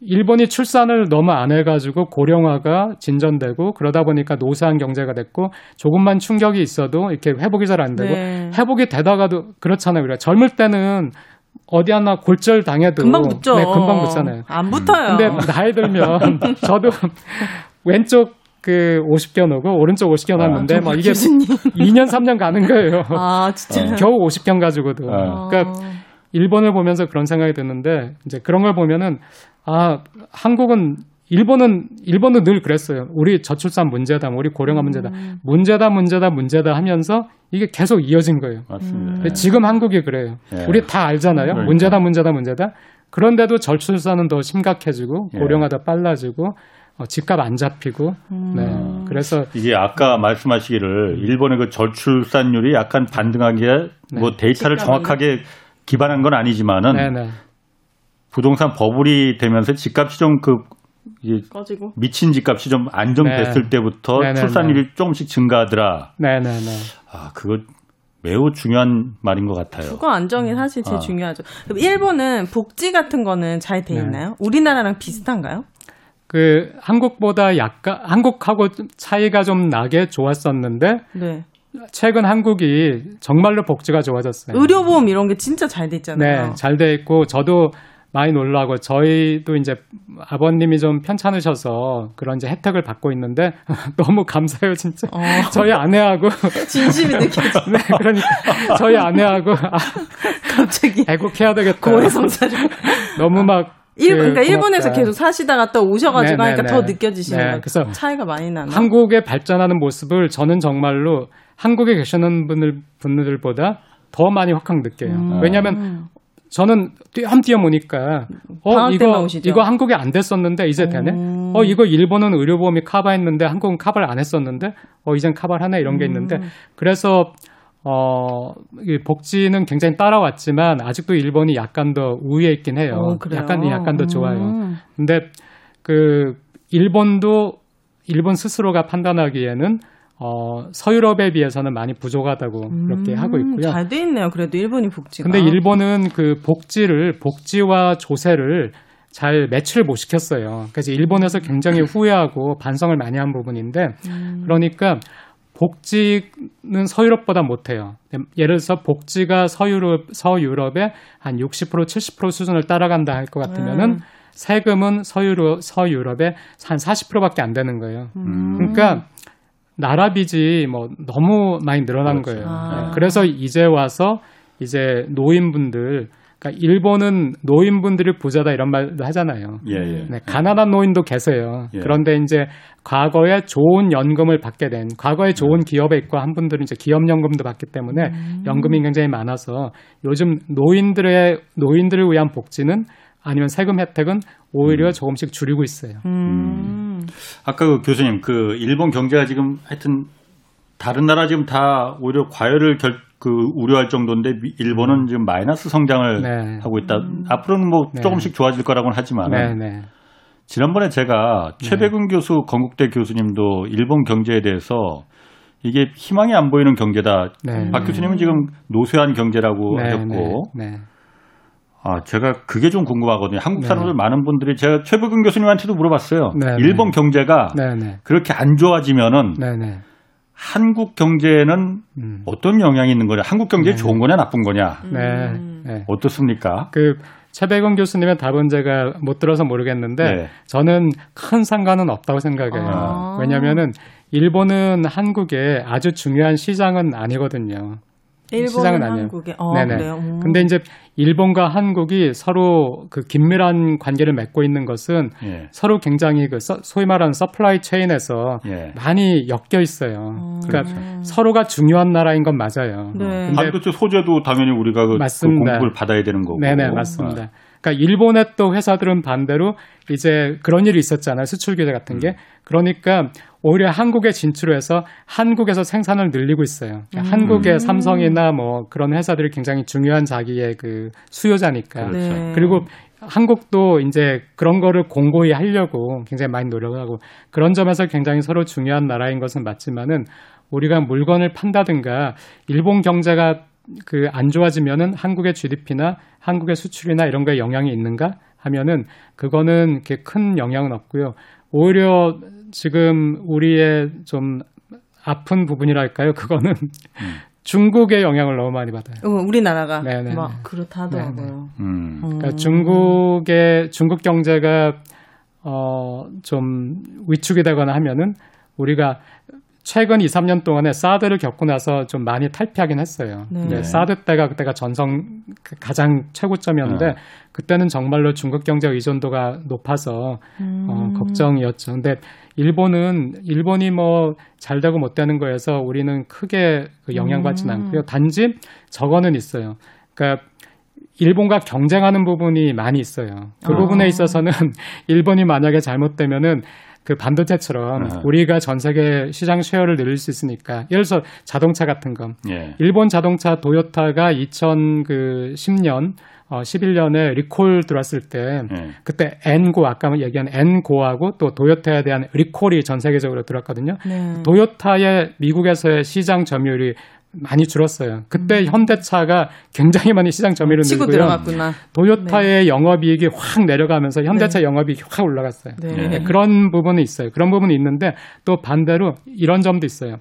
일본이 출산을 너무 안 해가지고 고령화가 진전되고 그러다 보니까 노쇠한 경제가 됐고 조금만 충격이 있어도 이렇게 회복이 잘 안 되고 네. 회복이 되다가도 그렇잖아요. 우리가 젊을 때는 어디 하나 골절 당해도 금방 붙죠. 네, 금방 붙잖아요. 안 붙어요. 근데 나이 들면 (laughs) 저도 왼쪽 그 50견 오고 오른쪽 50견 왔는데 아, 막 이게 교수님. 2년 3년 가는 거예요. (laughs) 아, 진짜. 겨우 50견 가지고도. 아. 그러니까 일본을 보면서 그런 생각이 드는데 이제 그런 걸 보면은 아 한국은 일본은 일본은 늘 그랬어요. 우리 저출산 문제다, 우리 고령화 문제다, 문제다, 문제다, 문제다 하면서 이게 계속 이어진 거예요. 맞습니다. 근데 지금 한국이 그래요. 예. 우리 다 알잖아요. 그러니까. 문제다, 문제다, 문제다. 그런데도 저출산은 더 심각해지고 예. 고령화도 빨라지고 어, 집값 안 잡히고. 네. 그래서 이게 아까 말씀하시기를 일본의 그 저출산율이 약간 반등하기에 뭐 데이터를 집값이. 정확하게 기반한 건 아니지만은 네네. 부동산 버블이 되면서 집값이 좀그 꺼지고. 미친 집값이 좀 안정됐을 네. 때부터 네네네. 출산율이 조금씩 증가하더라. 네네네. 아 그거 매우 중요한 말인 것 같아요. 그거 안정이 사실 제일 아. 중요하죠. 일본은 복지 같은 거는 잘돼 네. 있나요? 우리나라랑 비슷한가요? 그 한국보다 약간 한국하고 좀 차이가 좀 나게 좋았었는데 네. 최근 한국이 정말로 복지가 좋아졌어요. 의료보험 이런 게 진짜 잘 돼 있잖아요. 네, 잘 돼 있고 저도 많이 놀라고 저희도 이제 아버님이 좀 편찮으셔서 그런 이제 혜택을 받고 있는데 (laughs) 너무 감사해요 진짜. 어. (laughs) 저희 아내하고 (laughs) 진심이 느껴져. 네 그러니까 저희 아내하고 아, 갑자기 애국해야 되겠다. 고해성사를. 너무 막 일, 그 그러니까 일본에서 고맙다. 계속 사시다가 또 오셔가지고 네, 하니까 네, 더 네. 느껴지시는 네. 그래서 차이가 많이 나나? 한국의 발전하는 모습을 저는 정말로 한국에 계시는 분들 분들보다 더 많이 확확 느껴요. 음. 왜냐하면 저는 띄엄띄엄 오니까 어 이거? 이거 한국에 안 됐었는데 이제 되네. 음. 어 이거 일본은 의료보험이 커버했는데 한국은 커버를 안 했었는데 어 이젠 커버를 하네 이런 게 있는데 음. 그래서 어, 이 복지는 굉장히 따라왔지만 아직도 일본이 약간 더 우위에 있긴 해요. 어, 그래요? 약간 약간 더 좋아요. 음. 근데 그 일본도 일본 스스로가 판단하기에는 어, 서유럽에 비해서는 많이 부족하다고 그렇게 하고 있고요. 음, 잘돼 있네요. 그래도 일본이 복지가. 근데 일본은 그 복지를 복지와 조세를 잘 매치를 못 시켰어요. 그래서 일본에서 굉장히 후회하고 반성을 많이 한 부분인데 음. 그러니까 복지는 서유럽보다 못해요. 예를 들어서 복지가 서유럽 서유럽의 한 60% 70% 수준을 따라간다 할 것 같으면은 음. 세금은 서유럽 서유럽의 한 40%밖에 안 되는 거예요. 음. 그러니까 나라 빚이 뭐 너무 많이 늘어난 그렇죠. 거예요. 아. 네. 그래서 이제 와서 이제 노인분들 그러니까 일본은 노인분들이 부자다 이런 말도 하잖아요. 예, 예. 네, 가난한 노인도 계세요. 예. 그런데 이제 과거에 좋은 연금을 받게 된, 과거에 좋은 기업에 있고 한 분들은 이제 기업연금도 받기 때문에 음. 연금이 굉장히 많아서 요즘 노인들의 노인들을 위한 복지는 아니면 세금 혜택은 오히려 조금씩 줄이고 있어요. 음. 아까 그 교수님 그 일본 경제가 지금 하여튼 다른 나라 지금 다 오히려 과열을 결, 그 우려할 정도인데 미- 일본은 지금 마이너스 성장을 네. 하고 있다. 앞으로는 뭐 네. 조금씩 좋아질 거라고는 하지만 네, 네. 지난번에 제가 최백운 교수 건국대 교수님도 일본 경제에 대해서 이게 희망이 안 보이는 경제다. 네. 박 교수님은 지금 노쇠한 경제라고 네, 하셨고 네, 네. 아 제가 그게 좀 궁금하거든요. 한국 네. 사람들 많은 분들이 제가 최백운 교수님한테도 물어봤어요. 네, 일본 경제가 네, 네. 그렇게 안 좋아지면은 네, 네. 한국 경제에는 음. 어떤 영향이 있는 거냐? 한국 경제 에 네. 좋은 거냐 나쁜 거냐? 네. 네. 어떻습니까? 그 최백원 교수님의 답은 제가 못 들어서 모르겠는데 네. 저는 큰 상관은 없다고 생각해요. 아. 왜냐하면은 일본은 한국의 아주 중요한 시장은 아니거든요. 시장은 아니에요. 한국에. 어, 네네. 그래요. 음. 근데 이제 일본과 한국이 서로 그 긴밀한 관계를 맺고 있는 것은 예. 서로 굉장히 그 서- 소위 말하는 supply chain에서 예. 많이 엮여 있어요. 음. 그러니까 서로가 중요한 나라인 건 맞아요. 네. 근데 반도체 소재도 당연히 우리가 그, 그 맞습니다. 공급을 받아야 되는 거고. 네네 맞습니다. 그러니까 일본의 또 회사들은 반대로 이제 그런 일이 있었잖아요. 수출 규제 같은 게. 그러니까 오히려 한국에 진출해서 한국에서 생산을 늘리고 있어요. 그러니까 한국의 삼성이나 뭐 그런 회사들이 굉장히 중요한 자기의 그 수요자니까. 그렇죠. 네. 그리고 한국도 이제 그런 거를 공고히 하려고 굉장히 많이 노력을 하고 그런 점에서 굉장히 서로 중요한 나라인 것은 맞지만은 우리가 물건을 판다든가 일본 경제가 그 안 좋아지면은 한국의 GDP나 한국의 수출이나 이런 거에 영향이 있는가 하면은 그거는 이렇게 큰 영향은 없고요. 오히려 지금 우리의 좀 아픈 부분이랄까요? 그거는 중국의 영향을 너무 많이 받아요. 어, 우리나라가 네네네. 막 그렇다더라고요. 음. 음. 그러니까 중국의 중국 경제가 어 좀 위축이 되거나 하면은 우리가 최근 2, 3년 동안에 사드를 겪고 나서 좀 많이 탈피하긴 했어요. 네. 근데 사드 때가 그때가 전성 그 가장 최고점이었는데 네. 그때는 정말로 중국 경제 의존도가 높아서 음. 어, 걱정이었죠. 근데 일본은 일본이 뭐 잘 되고 못 되는 거에서 우리는 크게 그 영향받지는 음. 않고요. 단지 저거는 있어요. 그러니까 일본과 경쟁하는 부분이 많이 있어요. 그 아. 부분에 있어서는 (laughs) 일본이 만약에 잘못되면은 그 반도체처럼 아. 우리가 전 세계 시장 쉐어를 늘릴 수 있으니까 예를 들어 서 자동차 같은 거 예. 일본 자동차 도요타가 2010년 어 11년에 리콜 들어왔을 때 예. 그때 N고 아까 얘기한 N고하고 또 도요타에 대한 리콜이 전 세계적으로 들었거든요. 네. 도요타의 미국에서의 시장 점유율이 많이 줄었어요. 그때 현대차가 굉장히 많이 시장 점유율을 음. 치고 늘고요. 들어갔구나. 도요타의 영업이익이 확 내려가면서 현대차 영업이익이 확 올라갔어요. 네. 네, 그런 부분이 있어요. 그런 부분이 있는데 또 반대로 이런 점도 있어요.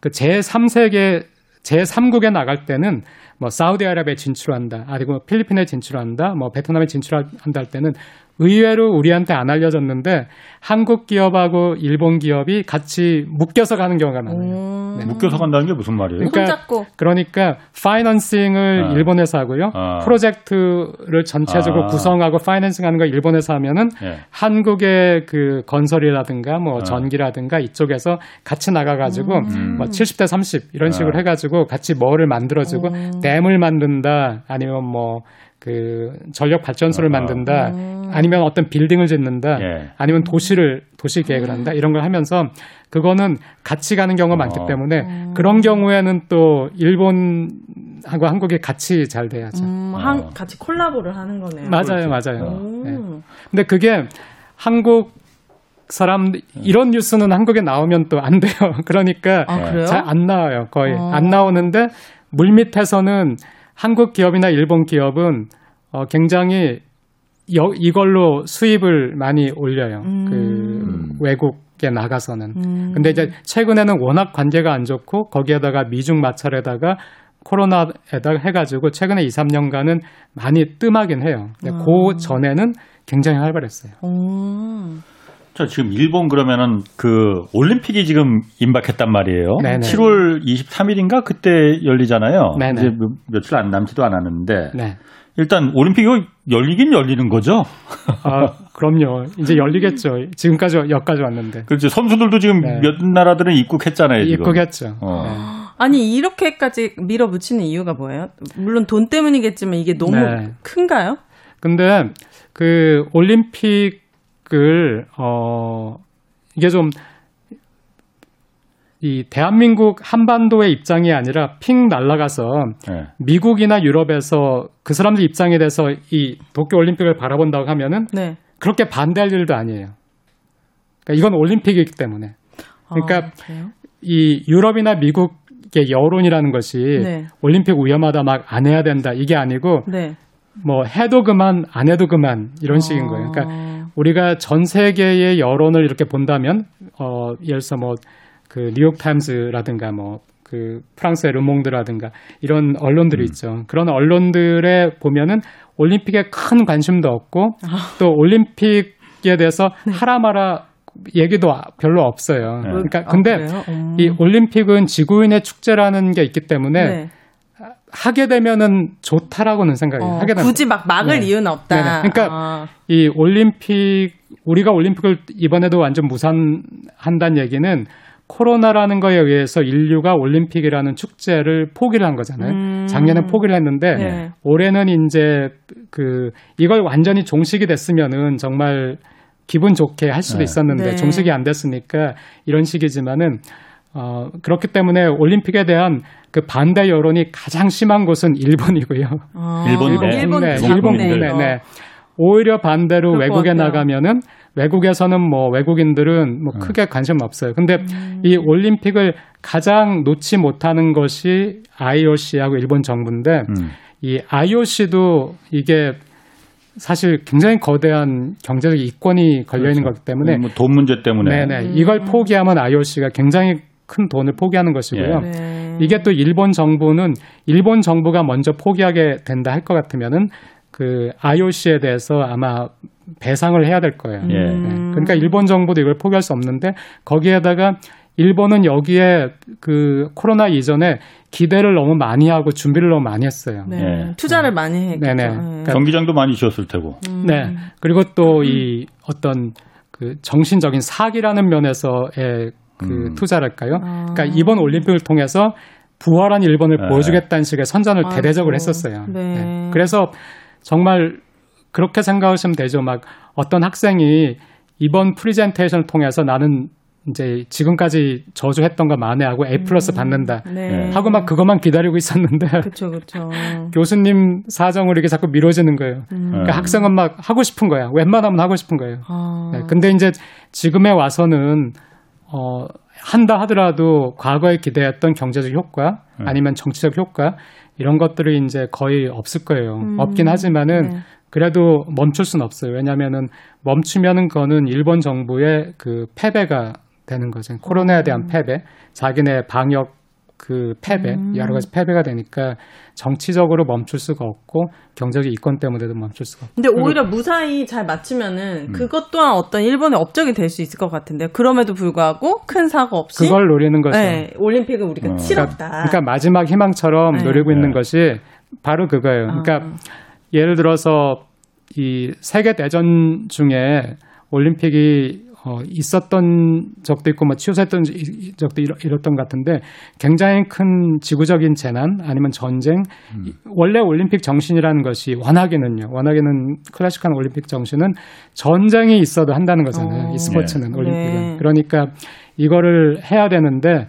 그 제3세계 제3국에 나갈 때는 뭐 사우디아라비아에 진출한다, 아니고 필리핀에 진출한다, 뭐 베트남에 진출한다 할 때는 의외로 우리한테 안 알려졌는데 한국 기업하고 일본 기업이 같이 묶여서 가는 경우가 많아요. 음. 네. 묶여서 간다는 게 무슨 말이에요? 그러니까 손잡고. 그러니까 파이낸싱을 아. 일본에서 하고요. 아. 프로젝트를 전체적으로 아. 구성하고 파이낸싱하는 거 일본에서 하면은 예. 한국의 그 건설이라든가 뭐 아. 전기라든가 이쪽에서 같이 나가가지고 음. 뭐 70대 30 이런 식으로 아. 해가지고 같이 뭐를 만들어주고 음. 댐을 만든다 아니면 뭐 그 전력 발전소를 아. 만든다 음. 아니면 어떤 빌딩을 짓는다 예. 아니면 도시를 도시 계획을 한다 이런 걸 하면서 그거는 같이 가는 경우가 많기 어. 때문에 음. 그런 경우에는 또 일본하고 한국이 같이 잘 돼야죠. 음, 어. 한, 같이 콜라보를 하는 거네요. 맞아요, 맞아요. 오. 네. 근데 그게 한국 사람 이런 뉴스는 한국에 나오면 또 안 돼요. (laughs) 그러니까 아, 그래요? 잘안 나와요. 거의 어. 안 나오는데 물밑에서는 한국 기업이나 일본 기업은 어, 굉장히 여- 이걸로 수입을 많이 올려요. 음. 그 외국에 나가서는. 음. 근데 이제 최근에는 워낙 관계가 안 좋고 거기에다가 미중 마찰에다가 코로나에다가 해가지고 최근에 2, 3년간은 많이 뜸하긴 해요. 근데 아. 그 전에는 굉장히 활발했어요. 오. 자, 지금 일본 그러면은 그 올림픽이 지금 임박했단 말이에요. 네네. 7월 23일인가 그때 열리잖아요. 네네. 이제 몇- 며칠 안 남지도 않았는데 네. 일단 올림픽이 열리긴 열리는 거죠. 아, 그럼요. 이제 열리겠죠. 지금까지 여기까지 왔는데. 그렇죠. 선수들도 지금 네. 몇 나라들은 입국했잖아요. 지금. 입국했죠. 어. 네. 아니, 이렇게까지 밀어붙이는 이유가 뭐예요? 물론 돈 때문이겠지만 이게 너무 네. 큰가요? 근데 그 올림픽 을 어 이게 좀 이 대한민국 한반도의 입장이 아니라 핑 날아가서 네. 미국이나 유럽에서 그 사람들 입장에 대해서 이 도쿄 올림픽을 바라본다고 하면은 네. 그렇게 반대할 일도 아니에요. 그러니까 이건 올림픽이기 때문에. 그러니까 아? 이 유럽이나 미국의 여론이라는 것이 네. 올림픽 위험하다 막 안 해야 된다 이게 아니고 네. 뭐 해도 그만 안 해도 그만 이런 식인 거예요. 아. 그러니까 우리가 전 세계의 여론을 이렇게 본다면 어 예를 들어서 뭐그 뉴욕 타임스라든가 뭐 그 프랑스의 르몽드라든가 이런 언론들이 있죠. 그런 언론들에 보면은 올림픽에 큰 관심도 없고 또 올림픽에 대해서 하라 마라 얘기도 별로 없어요. 네. 그러니까 아, 근데 그래요? 음. 이 올림픽은 지구인의 축제라는 게 있기 때문에 네. 하게 되면은 좋다라고는 생각해요. 어, 하게 되면 굳이 막 막을 네. 이유는 없다. 네네. 그러니까 아, 이 올림픽 우리가 올림픽을 이번에도 완전 무산한다는 얘기는 코로나라는 거에 의해서 인류가 올림픽이라는 축제를 포기를 한 거잖아요. 음. 작년에 포기를 했는데 네. 올해는 이제 그 이걸 완전히 종식이 됐으면은 정말 기분 좋게 할 수도 네. 있었는데 네. 종식이 안 됐으니까 이런 식이지만은 어 그렇기 때문에 올림픽에 대한 그 반대 여론이 가장 심한 곳은 일본이고요. 아, 일본 내? 일본 네, 국내, 일본 국내에서. 국내. 네. 오히려 반대로 외국에. 나가면은 외국에서는 뭐 외국인들은 뭐 크게 관심 없어요. 근데 음. 이 올림픽을 가장 놓지 못하는 것이 IOC하고 일본 정부인데 음. 이 IOC도 이게 사실 굉장히 거대한 경제적 이권이 걸려 있는 그렇죠. 거기 때문에 뭐 돈 문제 때문에 네네 이걸 포기하면 IOC가 굉장히 큰 돈을 포기하는 것이고요. 예. 네. 이게 또 일본 정부는 일본 정부가 먼저 포기하게 된다 할 것 같으면은 그 IOC에 대해서 아마 배상을 해야 될 거예요. 예. 네. 그러니까 일본 정부도 이걸 포기할 수 없는데 거기에다가 일본은 여기에 그 코로나 이전에 기대를 너무 많이 하고 준비를 너무 많이 했어요. 네. 예. 투자를 많이 했겠죠. 네네. 네. 그러니까 경기장도 많이 지었을 테고. 네. 그리고 또이 어떤 그 정신적인 사기라는 면에서의 그 음. 투자랄까요? 아. 그러니까 이번 올림픽을 통해서 부활한 일본을 네. 보여주겠다는 식의 선전을 아이고. 대대적으로 했었어요. 네. 그래서 정말 그렇게 생각하시면 되죠. 막 어떤 학생이 이번 프리젠테이션을 통해서 나는 이제 지금까지 저조했던 거 만회하고 A 플러스 받는다. 네. 하고 막 그것만 기다리고 있었는데 (laughs) 그쵸, 그쵸. (laughs) 교수님 사정으로 이게 자꾸 미뤄지는 거예요. 그러니까 네. 학생은 막 하고 싶은 거야. 웬만하면 하고 싶은 거예요. 아, 네, 근데 이제 지금에 와서는 어 한다 하더라도 과거에 기대했던 경제적 효과 네. 아니면 정치적 효과 이런 것들이 이제 거의 없을 거예요. 음, 없긴 하지만은 네. 그래도 멈출 수는 없어요. 왜냐하면은 멈추면은 그거는 일본 정부의 그 패배가 되는 거죠. 코로나에 대한 패배, 자기네 방역 그 패배, 음. 여러 가지 패배가 되니까 정치적으로 멈출 수가 없고 경제적 이권 때문에도 멈출 수가 없고. 근데 오히려 무사히 잘 맞추면은 음. 그것 또한 어떤 일본의 업적이 될 수 있을 것 같은데요. 그럼에도 불구하고 큰 사고 없이 그걸 노리는 거죠. 네, 올림픽을 우리가 어. 치렀다. 그러니까 마지막 희망처럼 네. 노리고 있는 네. 것이 바로 그거예요. 그러니까 아. 예를 들어서 이 세계 대전 중에 올림픽이 어, 있었던 적도 있고 뭐 취소했던 적도 이렇, 이렇던 것 같은데 굉장히 큰 지구적인 재난 아니면 전쟁 이- 원래 올림픽 정신이라는 것이 워낙에는요 워낙에는 클래식한 올림픽 정신은 전쟁이 있어도 한다는 거잖아요 어. 이 스포츠는 네. 올림픽은 네. 그러니까 이거를 해야 되는데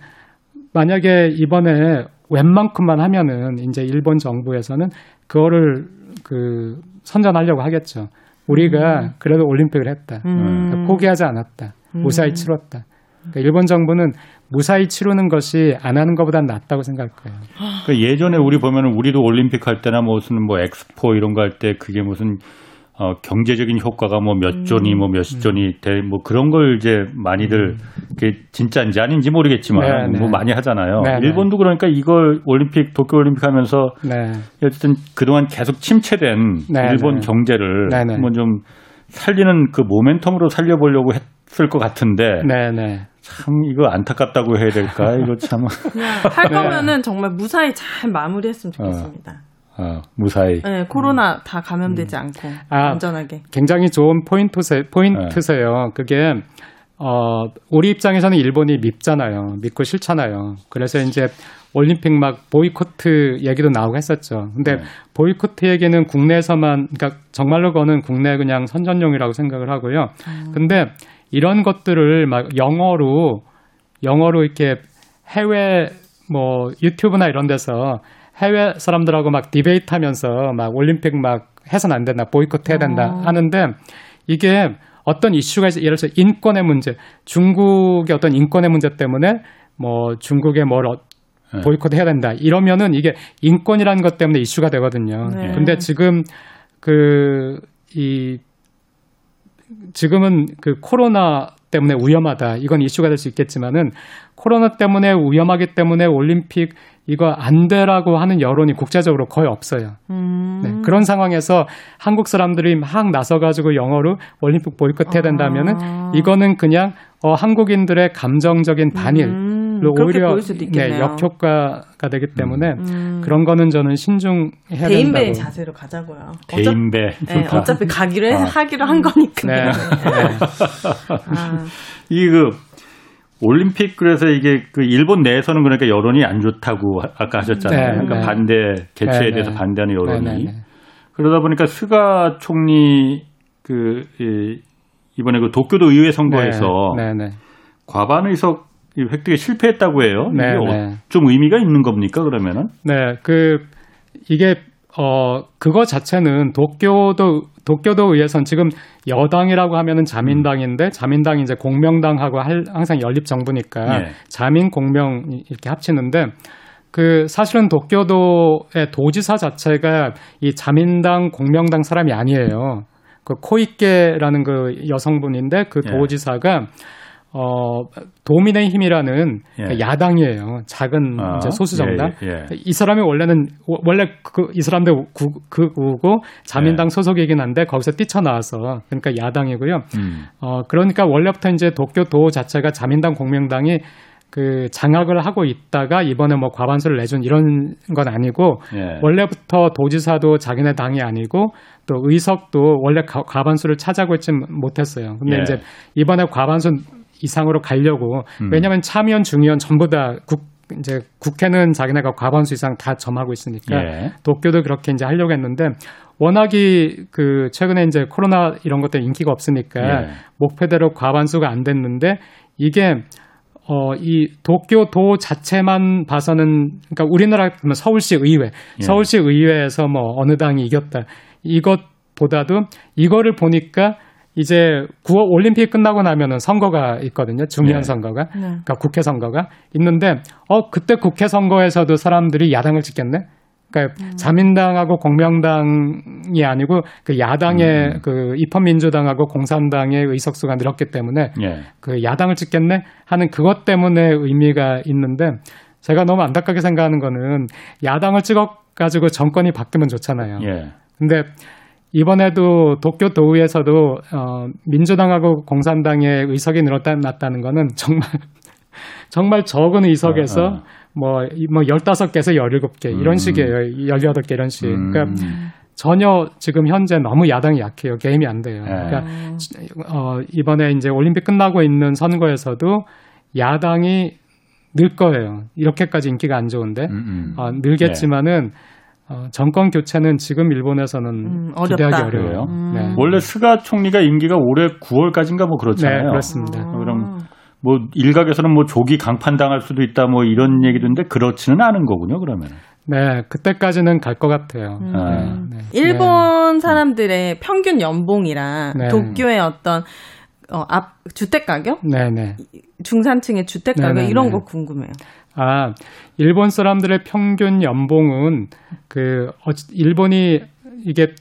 만약에 이번에 웬만큼만 하면은 이제 일본 정부에서는 그거를 그 선전하려고 하겠죠. 우리가 그래도 올림픽을 했다. 음. 그러니까 포기하지 않았다. 무사히 치렀다. 그러니까 일본 정부는 무사히 치르는 것이 안 하는 것보단 낫다고 생각할 거예요. 그러니까 예전에 우리 보면은 우리도 올림픽 할 때나 무슨 뭐 엑스포 이런 거 할 때 그게 무슨 어, 경제적인 효과가 뭐몇 조니 뭐 몇십 조니 뭐 그런 걸 이제 많이들 그게 진짜인지 아닌지 모르겠지만 네, 네. 뭐 많이 하잖아요. 네, 네. 일본도 그러니까 이걸 올림픽 도쿄 올림픽 하면서 네. 어쨌든 그동안 계속 침체된 네, 일본 네. 경제를 네, 네. 한번 좀 살리는 그 모멘텀으로 살려보려고 했을 것 같은데 네, 네. 참 이거 안타깝다고 해야 될까 이거 참할 네. 거면은 정말 무사히 잘 마무리했으면 좋겠습니다. 아, 무사히 네, 코로나 다 감염되지 않고 아. 안전하게. 굉장히 좋은 포인트세, 포인트세요. 그게 어, 우리 입장에서는 일본이 밉잖아요. 밉고 싫잖아요. 그래서 이제 올림픽 막 보이코트 얘기도 나오고 했었죠. 근데 네. 보이코트 얘기는 국내에서만, 그러니까 정말로 그거는 국내 그냥 선전용이라고 생각을 하고요. 근데 이런 것들을 막 영어로, 영어로 이렇게 해외 뭐 유튜브나 이런 데서 해외 사람들하고 막 debate 하면서 막 올림픽 막 해선 안 된다, 보이콧 해야 된다 어. 하는데 이게 어떤 이슈가 있- 예를 들어서 인권의 문제, 중국의 어떤 인권의 문제 때문에 뭐 중국의 뭘 어- 네. 보이콧 해야 된다. 이러면은 이게 인권이라는 것 때문에 이슈가 되거든요. 네. 근데 지금 그 이 지금은 그 코로나 때문에 위험하다. 이건 이슈가 될 수 있겠지만은 코로나 때문에 위험하기 때문에 올림픽 이거 안 되라고 하는 여론이 국제적으로 거의 없어요. 음. 네, 그런 상황에서 한국 사람들이 막 나서가지고 영어로 올림픽 보이콧해야 된다면은 아. 이거는 그냥 어, 한국인들의 감정적인 반일, 음, 오히려 네. 역효과가 되기 때문에 음. 그런 거는 저는 신중해야 대인배의 된다고. 자세로 가자고요. 대인배. 어차, 네, 어차피 가기로 해, 아. 하기로 한 거니까. 네. 네. 아, (laughs) 이게 그 올림픽 그래서 이게 그 일본 내에서는 그러니까 여론이 안 좋다고 아- 아까 하셨잖아요. 네, 그러니까 네. 반대 개최에 네, 대해서 네. 반대하는 여론이 네, 네, 네. 그러다 보니까 스가 총리 그 이, 이번에 그 도쿄도 의회 선거에서. 과반 의석 획득에 실패했다고 해요. 이게 네, 어- 네. 좀 의미가 있는 겁니까 그러면은? 네, 그 이게 어 그거 자체는 도쿄도 도쿄도 의회선 지금 여당이라고 하면은 자민당인데 자민당이 이제 공명당하고 할, 항상 연립 정부니까 예. 자민 공명 이렇게 합치는데 그 사실은 도쿄도의 도지사 자체가 이 자민당 공명당 사람이 아니에요. 그 코이케라는 그 여성분인데 그 예. 도지사가 어 도민의 힘이라는 예. 야당이에요. 작은 아, 이제 소수 정당. 예, 예. 이 사람이 원래는 워- 원래 그, 이 사람들 구, 그우고 자민당 네. 소속이긴 한데 거기서 뛰쳐나와서 그러니까 야당이고요. 음. 어 그러니까 원래부터 이제 도쿄도 자체가 자민당 공명당이 그 장악을 하고 있다가 이번에 뭐 과반수를 내준 이런 건 아니고 예. 원래부터 도지사도 자기네 당이 아니고 또 의석도 원래 가- 과반수를 차지하고 있지 못했어요. 근데 예. 이제 이번에 과반수 이상으로 가려고 음. 왜냐하면 참의원 중의원 전부 다 국, 이제 국회는 자기네가 과반수 이상 다 점하고 있으니까 예. 도쿄도 그렇게 이제 하려고 했는데 워낙이 그 최근에 이제 코로나 이런 것들 인기가 없으니까 예. 목표대로 과반수가 안 됐는데 이게 어, 이 도쿄도 자체만 봐서는, 그러니까 우리나라 그러면 서울시 의회, 예. 서울시 의회에서 뭐 어느 당이 이겼다. 이것보다도 이거를 보니까 이제 9월 올림픽 끝나고 나면은 선거가 있거든요. 중요한 예. 선거가. 네. 그러니까 국회 선거가 있는데, 어, 그때 국회 선거에서도 사람들이 야당을 찍겠네? 그러니까 자민당하고 공명당이 아니고 그 야당의 음. 그 입헌민주당하고 공산당의 의석수가 늘었기 때문에 예. 그 야당을 찍겠네 하는 그것 때문에 의미가 있는데 제가 너무 안타깝게 생각하는 거는 야당을 찍어 가지고 정권이 바뀌면 좋잖아요. 예. 근데 이번에도 도쿄 도의에서도 어 민주당하고 공산당의 의석이 늘었다 났다는 거는 정말 (laughs) 정말 적은 의석에서 어, 어. 뭐, 이- 뭐 15개에서 17개 이런 음. 식이에요. 18개 이런 식. 음. 그러니까 전혀 지금 현재 너무 야당이 약해요. 게임이 안 돼요. 네. 그러니까 어, 이번에 이제 올림픽 끝나고 있는 선거에서도 야당이 늘 거예요. 이렇게까지 인기가 안 좋은데 음. 어, 늘겠지만은 어, 정권 교체는 지금 일본에서는 음, 기대하기 어렵다. 어려워요. 음. 네. 원래 스가 총리가 임기가 올해 9월까지인가 뭐 그렇잖아요. 네, 그렇습니다. 아. 그럼 뭐 일각에서는 뭐 조기 강판 당할 수도 있다 뭐 이런 얘기도 있는데 그렇지는 않은 거군요. 그러면. 네, 그때까지는 갈 것 같아요. 음. 아. 네, 네. 일본 사람들의 평균 연봉이랑 네. 도쿄의 어떤 어, 앞 주택 가격, 네, 네. 중산층의 주택 가격 네, 네, 이런 네. 거 궁금해요. 아, 일본 사람들의 평균 연봉은 그 어, 일본이 이게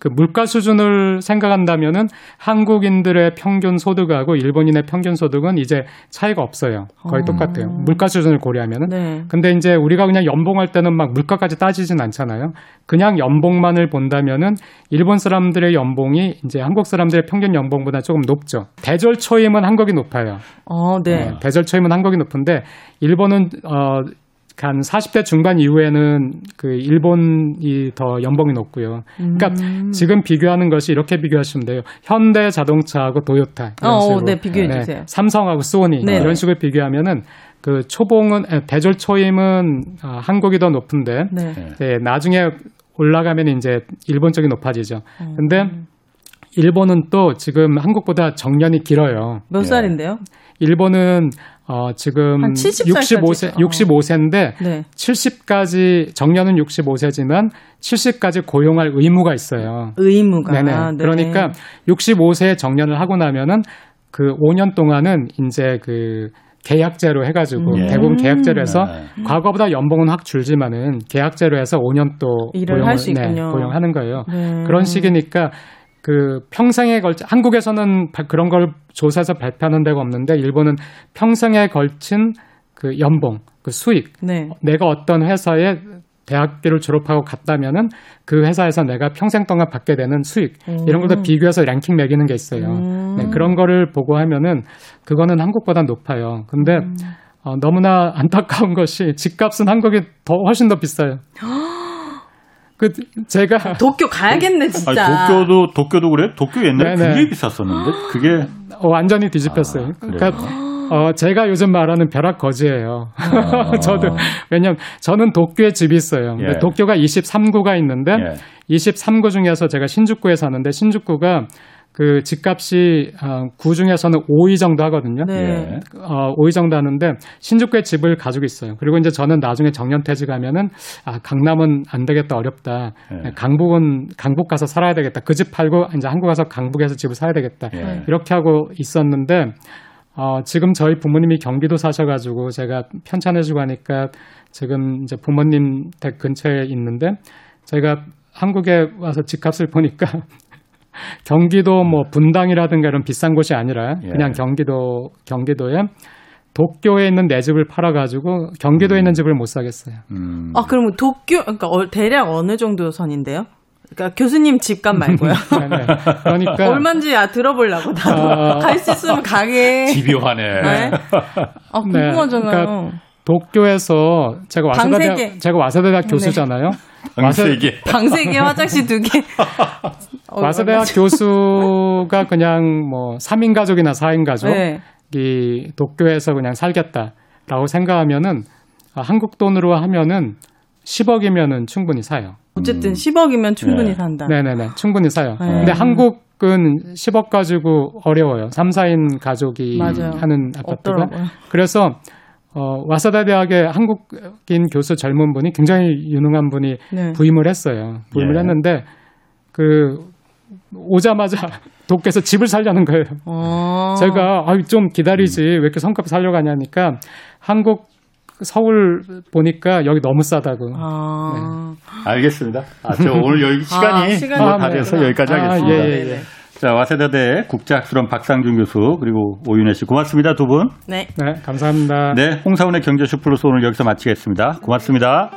그 물가 수준을 생각한다면은 한국인들의 평균 소득하고 일본인의 평균 소득은 이제 차이가 없어요. 거의 어. 똑같아요. 물가 수준을 고려하면은. 네. 근데 이제 우리가 그냥 연봉할 때는 막 물가까지 따지진 않잖아요. 그냥 연봉만을 본다면은 일본 사람들의 연봉이 이제 한국 사람들의 평균 연봉보다 조금 높죠. 대절 초임은 한국이 높아요. 어, 네. 어, 대절 초임은 한국이 높은데 일본은 어, 한 40대 중반 이후에는 그 일본이 더 연봉이 높고요. 그러니까 음. 지금 비교하는 것이 이렇게 비교하시면 돼요. 현대 자동차하고 도요타 이런 어, 식으로. 네, 비교해 주세요. 삼성하고 소니 네. 이런 식으로 비교하면은 그 초봉은 에, 대절 초임은 아, 한국이 더 높은데 네. 네. 네, 나중에 올라가면 이제 일본 쪽이 높아지죠. 어. 근데 일본은 또 지금 한국보다 정년이 길어요. 몇 예. 살인데요? 일본은 어, 지금 한70 살까지 65세, 어. 65세인데 네. 70까지 정년은 65세지만 70까지 고용할 의무가 있어요. 의무가. 네네. 네. 그러니까 65세에 정년을 하고 나면은 그 5년 동안은 이제 그 계약제로 해가지고 음. 대부분 계약제로 해서 네. 과거보다 연봉은 확 줄지만은 계약제로 해서 5년 또 일을 할수 있군요. 고용하는 거예요. 네. 그런 식이니까 그 평생에 걸쳐 한국에서는 바- 그런 걸 조사해서 발표하는 데가 없는데 일본은 평생에 걸친 그 연봉, 그 수익, 네. 내가 어떤 회사에 대학교를 졸업하고 갔다면은 그 회사에서 내가 평생 동안 받게 되는 수익 이런 걸 다 비교해서 랭킹 매기는 게 있어요. 음. 네, 그런 거를 보고 하면은 그거는 한국보다 높아요. 근데 음. 어, 너무나 안타까운 것이 (laughs) 집값은 한국이 더 훨씬 더 비싸요. (laughs) 그 제가 도쿄 가야겠네 진짜. 아니, 도쿄도 도쿄도 그래? 도쿄 옛날에 네네. 그게 비쌌었는데 그게 어, 완전히 뒤집혔어요. 아, 그러니까? 어, 제가 요즘 말하는 벼락 거지예요. (laughs) 저도 왜냐면 저는 도쿄에 집이 있어요. 예. 도쿄가 23구가 있는데 예. 23구 중에서 제가 신주쿠에 사는데 신주쿠가 그 집값이 어, 구 중에서는 5위 정도 하거든요. 네. 예. 어, 5위 정도 하는데 신주쿠에 집을 가지고 있어요. 그리고 이제 저는 나중에 정년 퇴직하면은 아 강남은 안 되겠다 어렵다. 예. 강북은 강북 가서 살아야 되겠다. 그 집 팔고 이제 한국 가서 강북에서 집을 사야 되겠다. 예. 이렇게 하고 있었는데 어, 지금 저희 부모님이 경기도 사셔가지고 제가 편찮으시고 하니까 지금 이제 부모님 댁 근처에 있는데 제가 한국에 와서 집값을 보니까 경기도 뭐 분당이라든가 이런 비싼 곳이 아니라 예. 그냥 경기도 경기도에 도쿄에 있는 내 집을 팔아가지고 경기도에 있는 집을 못 사겠어요. 음. 아 그러면 도쿄 그러니까 어, 대략 어느 정도 선인데요? 그러니까 교수님 집값 말고요. 네네. (laughs) 그러니까 (laughs) 얼마인지 아 들어보려고 나도 아. 갈수 있으면 가게. 집요하네. 네. 아 궁금하잖아요. 그러니까 도쿄에서 제가 와세다대 방세계. 제가 와세대대학 교수잖아요. 방세계. 방세계 화장실 두 개. (laughs) 어, 와세대학 교수가 그냥 뭐 3인 가족이나 4인 가족이 네. 도쿄에서 그냥 살겠다라고 생각하면은 아, 한국 돈으로 하면은 10억이면은 충분히 사요. 어쨌든 10억이면 충분히 네. 산다. 네네네. 충분히 사요. 네. 근데 한국은 10억 가지고 어려워요. 3, 4인 가족이 맞아요. 하는 아파트가. 없더라고요. 그래서 어, 와사다 대학의 한국인 교수 젊은 분이 굉장히 유능한 분이 네. 부임을 했어요. 부임을 예. 했는데 그 오자마자 (laughs) 도쿄에서 집을 살려는 거예요. 어. 제가 아유, 좀 기다리지 왜 이렇게 성급히 살려고 하냐니까 한국 서울 보니까 여기 너무 싸다고. 아. 알겠습니다. 아, 저 오늘 여기 시간이 (laughs) 아, 시간이 뭐 아, 다 네. 돼서 여기까지 아, 하겠습니다. 예, 예, 예. 자, 와세다대 국제학술원 박상준 교수 그리고 오윤혜 씨 고맙습니다 두 분. 네. 네, 감사합니다. 네, 홍사원의 경제쇼 플러스 오늘 여기서 마치겠습니다. 고맙습니다.